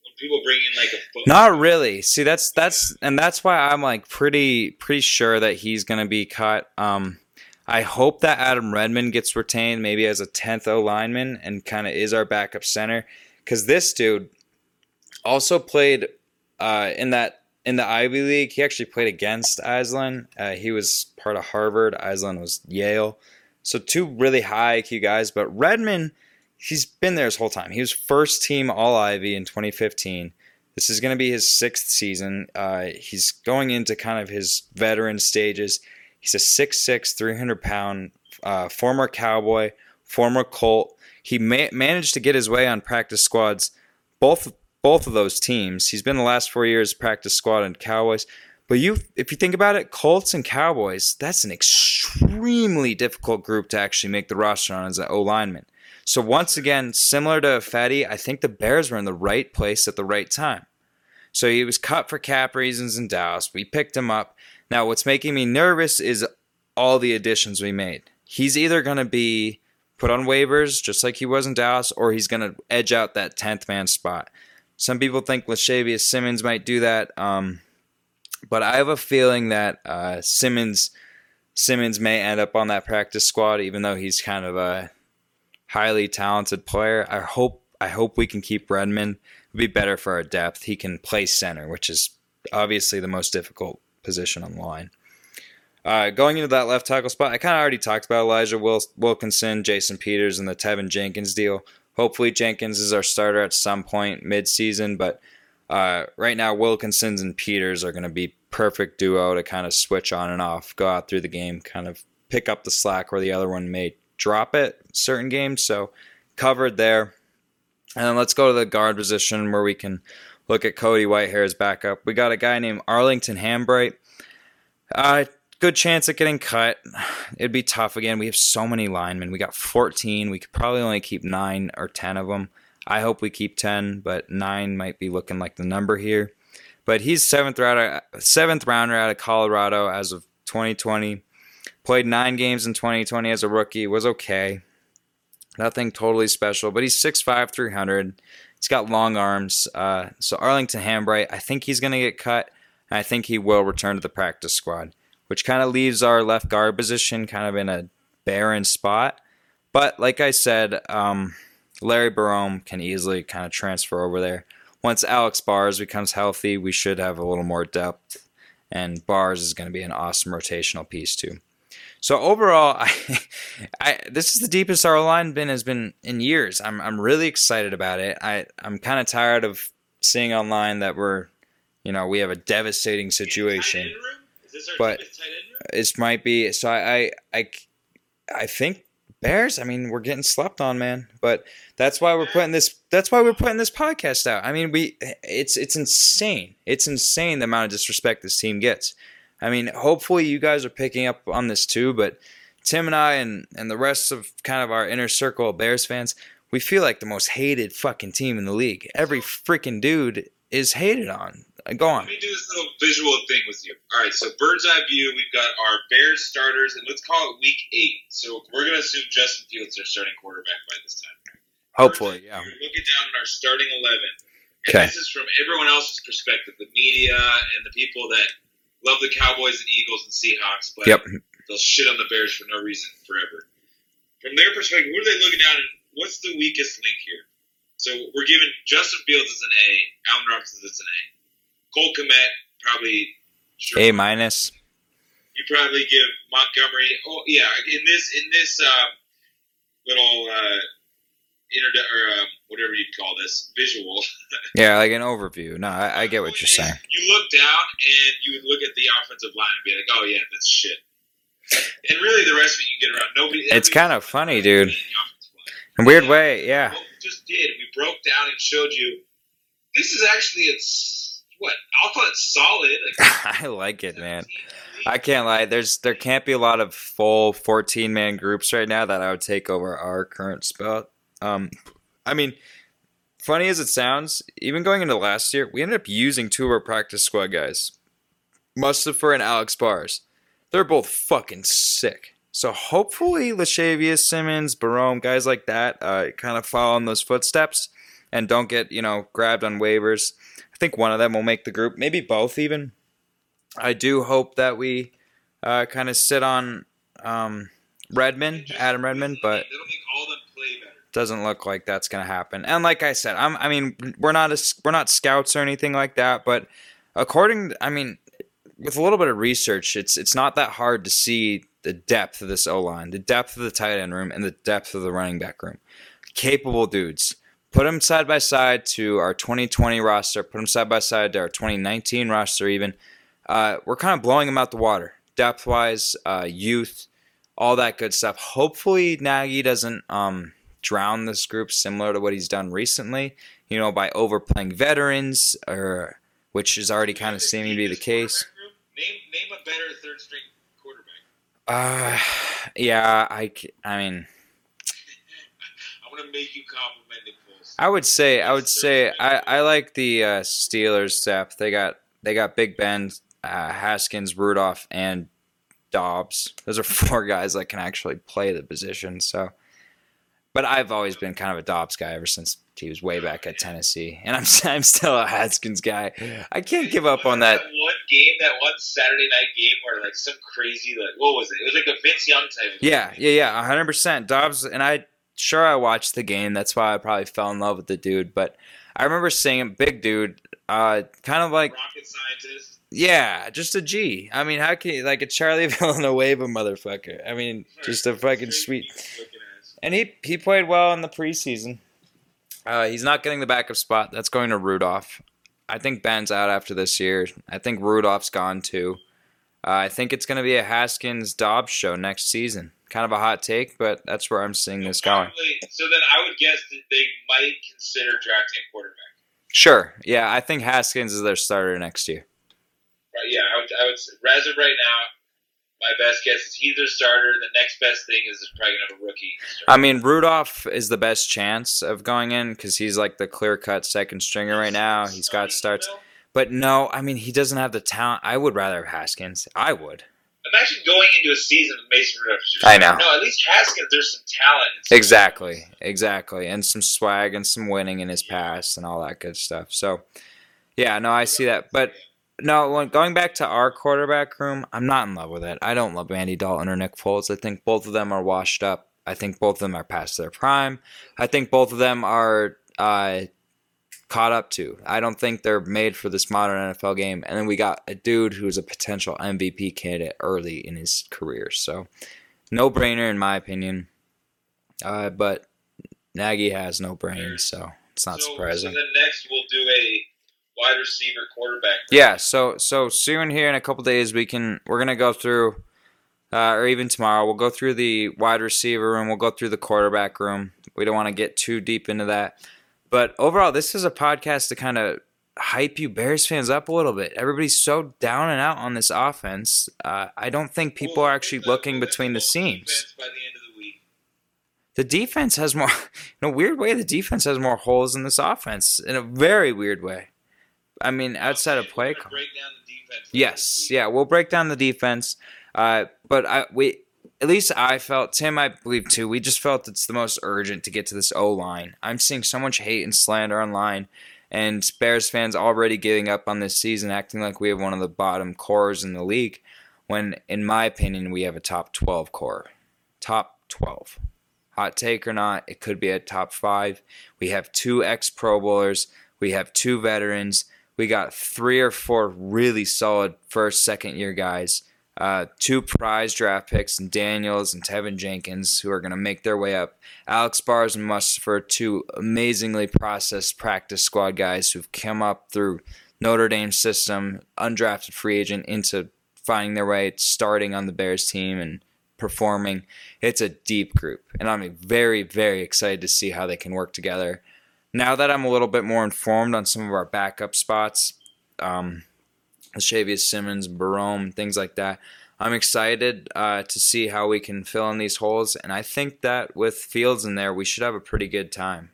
When people bring in like a foot Not really. See, that's that's and that's why I'm like pretty pretty sure that he's gonna be cut. Um, I hope that Adam Redmond gets retained, maybe as a tenth O lineman, and kind of is our backup center. Because this dude also played uh, in that in the Ivy League. He actually played against Eiselen. Uh, he was part of Harvard. Eiselen was Yale. So two really high IQ guys. But Redmond, he's been there his whole time. He was first team All Ivy in 2015. This is going to be his sixth season. Uh, he's going into kind of his veteran stages. He's a 6'6", 300 pound uh, former Cowboy, former Colt. He ma- managed to get his way on practice squads, both both of those teams. He's been the last four years practice squad and Cowboys. But you, if you think about it, Colts and Cowboys, that's an extremely difficult group to actually make the roster on as an O lineman. So once again, similar to Fatty, I think the Bears were in the right place at the right time. So he was cut for cap reasons in Dallas. We picked him up. Now, what's making me nervous is all the additions we made. He's either going to be put on waivers, just like he was in Dallas, or he's going to edge out that 10th man spot. Some people think Lachavious Simmons might do that, um, but I have a feeling that uh, Simmons Simmons may end up on that practice squad, even though he's kind of a highly talented player. I hope I hope we can keep Redmond. It'd be better for our depth. He can play center, which is obviously the most difficult position on the line. Uh, going into that left tackle spot, I kind of already talked about Elijah Wilkinson, Jason Peters, and the Teven Jenkins deal. Hopefully, Jenkins is our starter at some point mid-season, but uh, right now, Wilkinson's and Peters are going to be perfect duo to kind of switch on and off, go out through the game, kind of pick up the slack where the other one may drop it certain games. So covered there. And let's go to the guard position where we can look at Cody Whitehair's backup. We got a guy named Arlington Hambright. Uh, good chance at getting cut. It'd be tough again. We have so many linemen. We got 14. We could probably only keep nine or 10 of them. I hope we keep 10, but nine might be looking like the number here. But he's seventh rounder, seventh rounder out of Colorado as of 2020. Played nine games in 2020 as a rookie. Was okay. Nothing totally special, but he's 6'5", 300. He's got long arms. Uh, so Arlington Hambright, I think he's going to get cut. And I think he will return to the practice squad, which kind of leaves our left guard position kind of in a barren spot. But like I said, um, Larry Borom can easily kind of transfer over there. Once Alex Bars becomes healthy, we should have a little more depth, and Bars is going to be an awesome rotational piece too. So overall, I, I this is the deepest our line been has been in years. I'm I'm really excited about it. I I'm kind of tired of seeing online that we're, you know, we have a devastating situation. But this might be so. I I I, I think Bears. I mean, we're getting slept on, man. But that's why we're putting this. That's why we're putting this podcast out. I mean, we. It's it's insane. It's insane the amount of disrespect this team gets. I mean, hopefully you guys are picking up on this too. But Tim and I and and the rest of kind of our inner circle of Bears fans, we feel like the most hated fucking team in the league. Every freaking dude is hated on. Go on. Let me do this little visual thing with you. All right, so bird's eye view, we've got our Bears starters, and let's call it week eight. So we're going to assume Justin Fields is our starting quarterback by this time. Hopefully, yeah. We're looking down at our starting 11. And Okay. this is from everyone else's perspective, the media and the people that love the Cowboys and Eagles and Seahawks, but Yep. they'll shit on the Bears for no reason forever. From their perspective, what are they looking at? What's the weakest link here? So we're giving Justin Fields as an A, Allen Robinson as an A. Cole Kmet, probably sure. A minus. You probably give Montgomery. Oh yeah, in this in this um, little uh, inter or um, whatever you'd call this visual. Yeah, like an overview. No, I, I get what you're saying. You look down and you would look at the offensive line and be like, "Oh yeah, that's shit." And really, the rest of it you get around. Nobody. It's kind of funny, dude. in the offensive a weird way, yeah. What we just did, we broke down and showed you. This is actually it's what I'll call it solid. Like I like it, man. I can't lie. There's there can't be a lot of full 14 man groups right now that I would take over our current spot. Um, I mean, funny as it sounds, even going into last year, we ended up using two of our practice squad guys, Mustipher and Alex Bars. They're both fucking sick. So hopefully, Lachavious Simmons, Borom, guys like that, uh, kind of follow in those footsteps and don't get you know grabbed on waivers. I think one of them will make the group, maybe both even. I do hope that we uh, kind of sit on um, Redmond, Adam Redmond, but That'll make all them play better. Doesn't look like that's gonna happen. And like I said, I'm I mean we're not a, we're not scouts or anything like that, but according I mean with a little bit of research, it's it's not that hard to see the depth of this O line, the depth of the tight end room, and the depth of the running back room. Capable dudes. Put them side by side to our 2020 roster. Put them side by side to our 2019 roster. Even uh, we're kind of blowing them out the water, depth wise, uh, youth, all that good stuff. Hopefully, Nagy doesn't um, drown this group similar to what he's done recently. You know, by overplaying veterans, or which is already kind of seeming to be the case. Name name a better third string quarterback. Uh, yeah, I, I mean, I'm gonna make you compliment I would say, I would say, I, I like the uh, Steelers depth. They got, they got Big Ben, uh, Haskins, Rudolph, and Dobbs. Those are four guys that can actually play the position. So, but I've always been kind of a Dobbs guy ever since he was way back at Tennessee, and I'm, I'm still a Haskins guy. I can't give up on that. one game, that one Saturday night game where like some crazy like what was it? It was like a Vince Young type. Of Yeah, yeah, yeah, hundred percent. Dobbs and I sure I watched the game. That's why I probably fell in love with the dude. But I remember seeing him, big dude, uh, kind of like rocket scientist. yeah, just a G. I mean, how can you like a Charlie Villanueva motherfucker? I mean, just a fucking sweet. Looking ass. And he he played well in the preseason. Uh, he's not getting the backup spot. That's going to Rudolph. I think Ben's out after this year. I think Rudolph's gone too. Uh, I think it's going to be a Haskins Dobbs show next season. Kind of a hot take, but that's where I'm seeing this going. So then I would guess that they might consider drafting a quarterback. Sure. Yeah, I think Haskins is their starter next year. Right? Yeah, I would. I would. say- As of right now, my best guess is he's their starter. The next best thing is probably gonna have a rookie. I mean, Rudolph is the best chance of going in because he's like the clear cut second stringer right now. He's got starts. But no, I mean, he doesn't have the talent. I would rather have Haskins. I would. Imagine going into a season with Mason Rudolph. I know. No, at least Haskins. There's some talent. some- Exactly. Exactly. And some swag and some winning in his past and all that good stuff. So, yeah, no, I see that. But no, when, going back to our quarterback room, I'm not in love with it. I don't love Andy Dalton or Nick Foles. I think both of them are washed up. I think both of them are past their prime. I think both of them are uh, caught up to. I don't think they're made for this modern NFL game. And then we got a dude who's a potential MVP candidate early in his career. So, no brainer in my opinion. Uh, but Nagy has no brains, so it's not so, surprising. So then next we'll do a wide receiver quarterback. Yeah, so so soon here in a couple days we can we're gonna go through, uh, or even tomorrow we'll go through the wide receiver room. We'll go through the quarterback room. We don't want to get too deep into that, but overall, this is a podcast to kind of hype you Bears fans up a little bit. Everybody's so down and out on this offense. Uh, I don't think people Well, are actually the- looking between the seams. the the. The defense has more, in a weird way, the defense has more holes in this offense. In a very weird way. I mean, outside of play call. break down the defense. Yes, yeah, we'll break down the defense. Uh, but I we at least I felt Tim, I believe too. We just felt it's the most urgent to get to this O line. I'm seeing so much hate and slander online, and Bears fans already giving up on this season, acting like we have one of the bottom corps in the league. When, in my opinion, we have a top 12 corps, top 12. Hot take or not, it could be a top five. We have two ex Pro Bowlers. We have two veterans. We got three or four really solid first, second year guys. uh, two prize draft picks and Daniels and Teven Jenkins, who are going to make their way up. Alex Bars and Mustipher, two amazingly processed practice squad guys who've come up through Notre Dame system, undrafted free agent, into finding their way, starting on the Bears team and performing. It's a deep group, and I'm very, very excited to see how they can work together. Now that I'm a little bit more informed on some of our backup spots, um, Shavius Simmons, Borom, things like that. I'm excited uh, to see how we can fill in these holes, and I think that with Fields in there, we should have a pretty good time.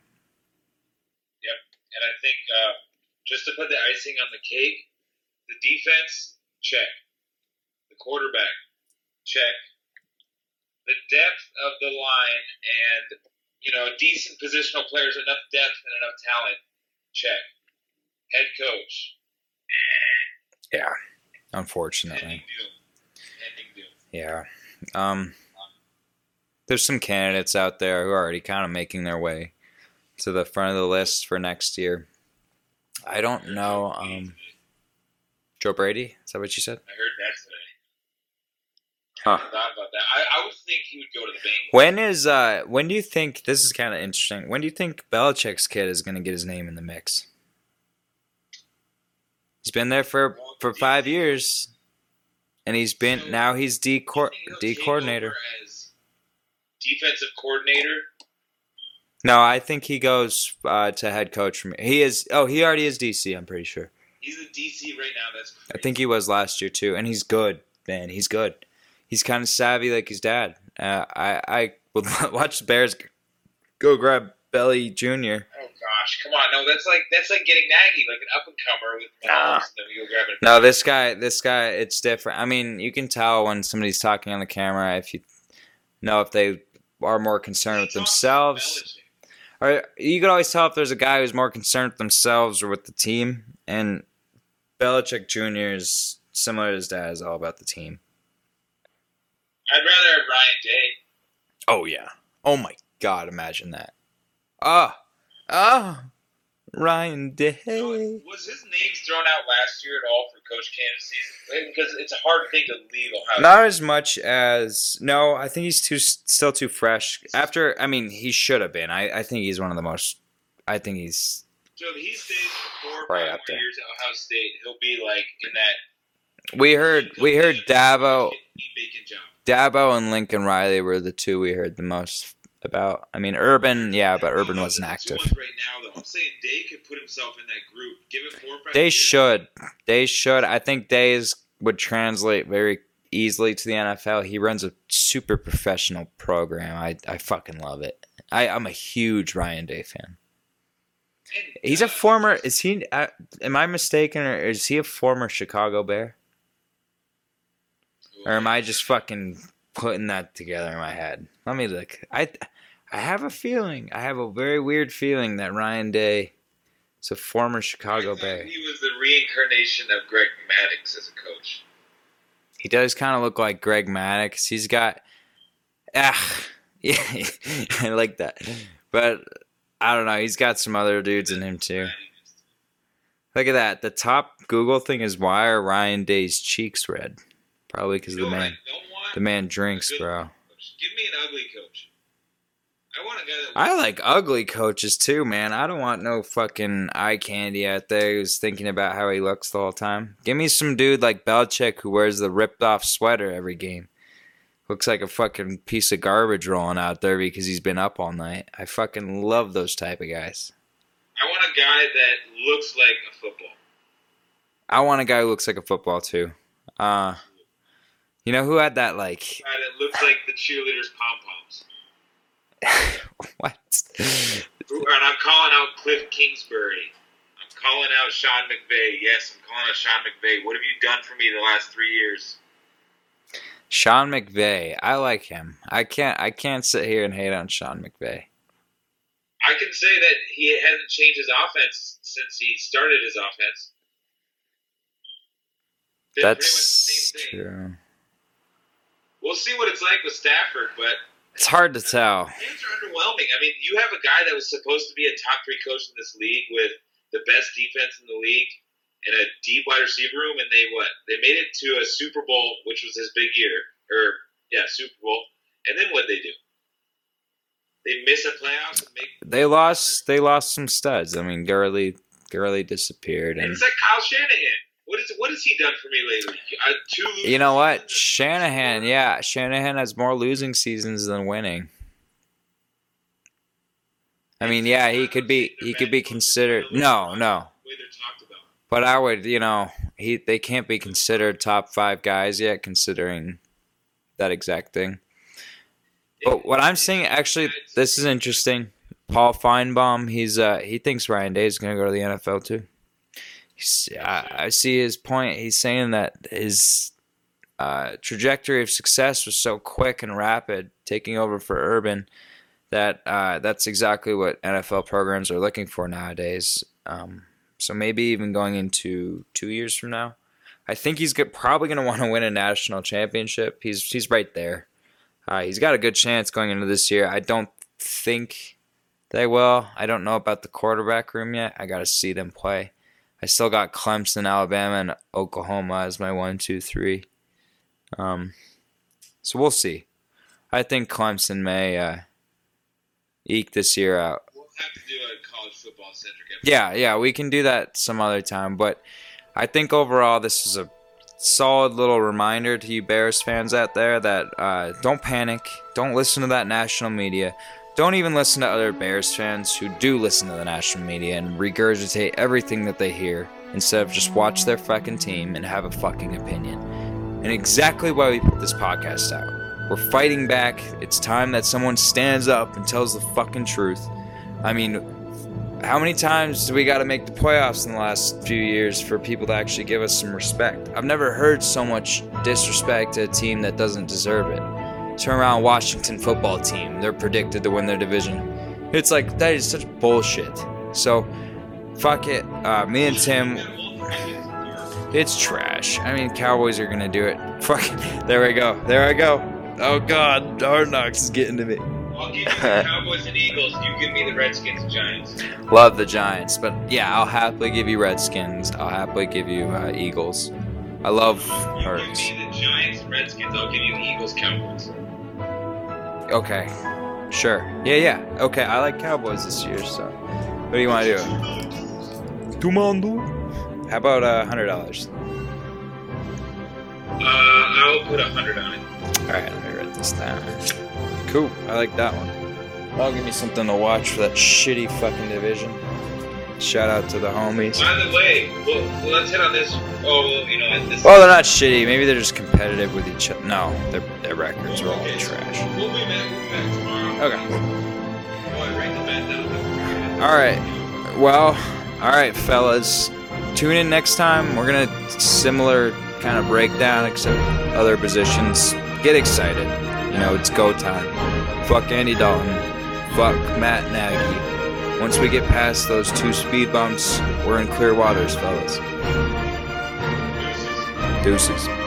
Yep, and I think uh, just to put the icing on the cake, the defense check, the quarterback check, the depth of the line, and you know decent positional players, enough depth and enough talent check. Head coach, Yeah, unfortunately. pending doom, pending doom. Yeah. Um, there's some candidates out there who are already kind of making their way to the front of the list for next year. I don't know. Um, Joe Brady? Is that what you said? I heard that today. Huh. I about that. I, I would think he would go to the Bengals. When is uh when do you think this is kind of interesting? When do you think Belichick's kid is going to get his name in the mix? He's been there for for 5 years and he's been now he's D cor- D coordinator. defensive coordinator. No, I think he goes uh, to head coach from He is oh, he already is DC, I'm pretty sure. He's a DC right now. That's I think he was last year too, and he's good, man. He's good. He's kind of savvy like his dad. Uh, I I would watch the Bears go grab Belly Jr. Oh gosh, come on! No, that's like that's like getting Nagy, like an up and comer with Nah. Mahomes. Then you go grab it. No, this guy, this guy, it's different. I mean, you can tell when somebody's talking on the camera if you know if they are more concerned with themselves. Or you could always tell if there's a guy who's more concerned with themselves or with the team. And Belichick Jr. is similar to his dad, is all about the team. I'd rather have Ryan Day. Oh yeah. Oh my God! Imagine that. Ah, ah, Ryan Day. So was his name thrown out last year at all for coach candidacies? Because it's a hard thing to leave Ohio. Not as much as no. I think he's too still too fresh. After I mean, he should have been. I, I think he's one of the most. I think he's So if he stays for four or Right five up more there. years at Ohio State, he'll be like in that. We heard we heard Eat bacon. Dabo and Lincoln Riley were the two we heard the most about. I mean, Urban, yeah, but Urban wasn't are the two active. Right now, though, I'm saying Day could put himself in that group. Give it four. They years. should, they should. I think Days would translate very easily to the NFL. He runs a super professional program. I I fucking love it. I I'm a huge Ryan Day fan. And, He's a former. Is he? Uh, am I mistaken, or is he a former Chicago Bear? Or am I just fucking putting that together in my head? Let me look. I I have a feeling. I have a very weird feeling that Ryan Day is a former Chicago Bear. He was the reincarnation of Greg Maddux as a coach. He does kind of look like Greg Maddux. He's got, ah, yeah, I like that. But I don't know. He's got some other dudes in him too. Look at that. The top Google thing is why are Ryan Day's cheeks red? Probably because the man, the man drinks, bro. coach. Give me an ugly coach. I want a guy that. I like ugly coaches too, man. I don't want no fucking eye candy out there who's thinking about how he looks the whole time. Give me some dude like Belichick who wears the ripped off sweater every game. Looks like a fucking piece of garbage rolling out there because he's been up all night. I fucking love those type of guys. I want a guy that looks like a football. I want a guy who looks like a football too. Uh you know who had that like that looks like the cheerleaders' pom poms. what? And I'm calling out Cliff Kingsbury. I'm calling out Sean McVay. Yes, I'm calling out Sean McVay. What have you done for me the last three years? Sean McVay. I like him. I can't I can't sit here and hate on Sean McVay. I can say that he hasn't changed his offense since he started his offense. Been pretty much the That's same thing. true. We'll see what it's like with Stafford, but It's hard to tell. fans are underwhelming. I mean, you have a guy that was supposed to be a top three coach in this league with the best defense in the league, and a deep wide receiver room, and they what? They made it to a Super Bowl, which was his big year, or yeah, Super Bowl. And then what they do? They miss a playoffs and make. They lost. They lost some studs. I mean, Gurley, Gurley disappeared, And and it's like Kyle Shanahan. What is what has he done for me lately? Uh, two you know what? Shanahan, yeah, Shanahan has more losing seasons than winning. I mean, yeah, he could be. He could be considered. No, no. The way they're talked about. But I would, you know, he they can't be considered top five guys yet, considering that exact thing. But what I'm saying, actually, this is interesting. Paul Finebaum, he's uh he thinks Ryan Day is going to go to the NFL too. I, I see his point. He's saying that his uh, trajectory of success was so quick and rapid, taking over for Urban, that uh, that's exactly what NFL programs are looking for nowadays. Um, so maybe even going into two years from now, I think he's probably going to want to win a national championship. He's he's right there. Uh, he's got a good chance going into this year. I don't think they will. I don't know about the quarterback room yet. I got to see them play. I still got Clemson, Alabama, and Oklahoma as my one, two, three. Um, so we'll see. I think Clemson may uh, eke this year out. We'll have to do a college football centric episode. Yeah, yeah, we can do that some other time. But I think overall, this is a solid little reminder to you Bears fans out there that uh, don't panic, don't listen to that national media, don't even listen to other Bears fans who do listen to the national media and regurgitate everything that they hear instead of just watch their fucking team and have a fucking opinion. And exactly why we put this podcast out. We're fighting back. It's time that someone stands up and tells the fucking truth. I mean, how many times do we got to make the playoffs in the last few years for people to actually give us some respect? I've never heard so much disrespect to a team that doesn't deserve it. Turn around, Washington football team. They're predicted to win their division. It's like that is such bullshit. So, fuck it. Uh, me and Tim, it's trash. I mean, Cowboys are gonna do it. Fuck. it. There we go. There I go. Oh God, Hard Knocks is getting to me. I'll give you the Cowboys and Eagles. You give me the Redskins and Giants. Love the Giants, but yeah, I'll happily give you Redskins. I'll happily give you uh, Eagles. I love You Hurts. give me the Giants Redskins. I'll give you the Eagles Cowboys. Okay, sure. Yeah, yeah. Okay, I like Cowboys this year. So, what do you want to do? Tumando. How about a hundred dollars? Uh, I'll put a hundred on it. All right, let me write this down. Cool. I like that one. I'll give me something to watch for that shitty fucking division. Shout out to the homies. By the way, well, let's hit on this. Oh, well, you know, this. Well, they're not shitty. Maybe they're just competitive with each other. No, their their records are all Okay, so trash. We'll be back. We'll be back tomorrow. Okay. I write the bet down. All right. Well, all right, fellas. Tune in next time. We're gonna similar kind of breakdown, except other positions. Get excited. You know, it's go time. Fuck Andy Dalton. Fuck Matt Nagy. Once we get past those two speed bumps, we're in clear waters, fellas. Deuces.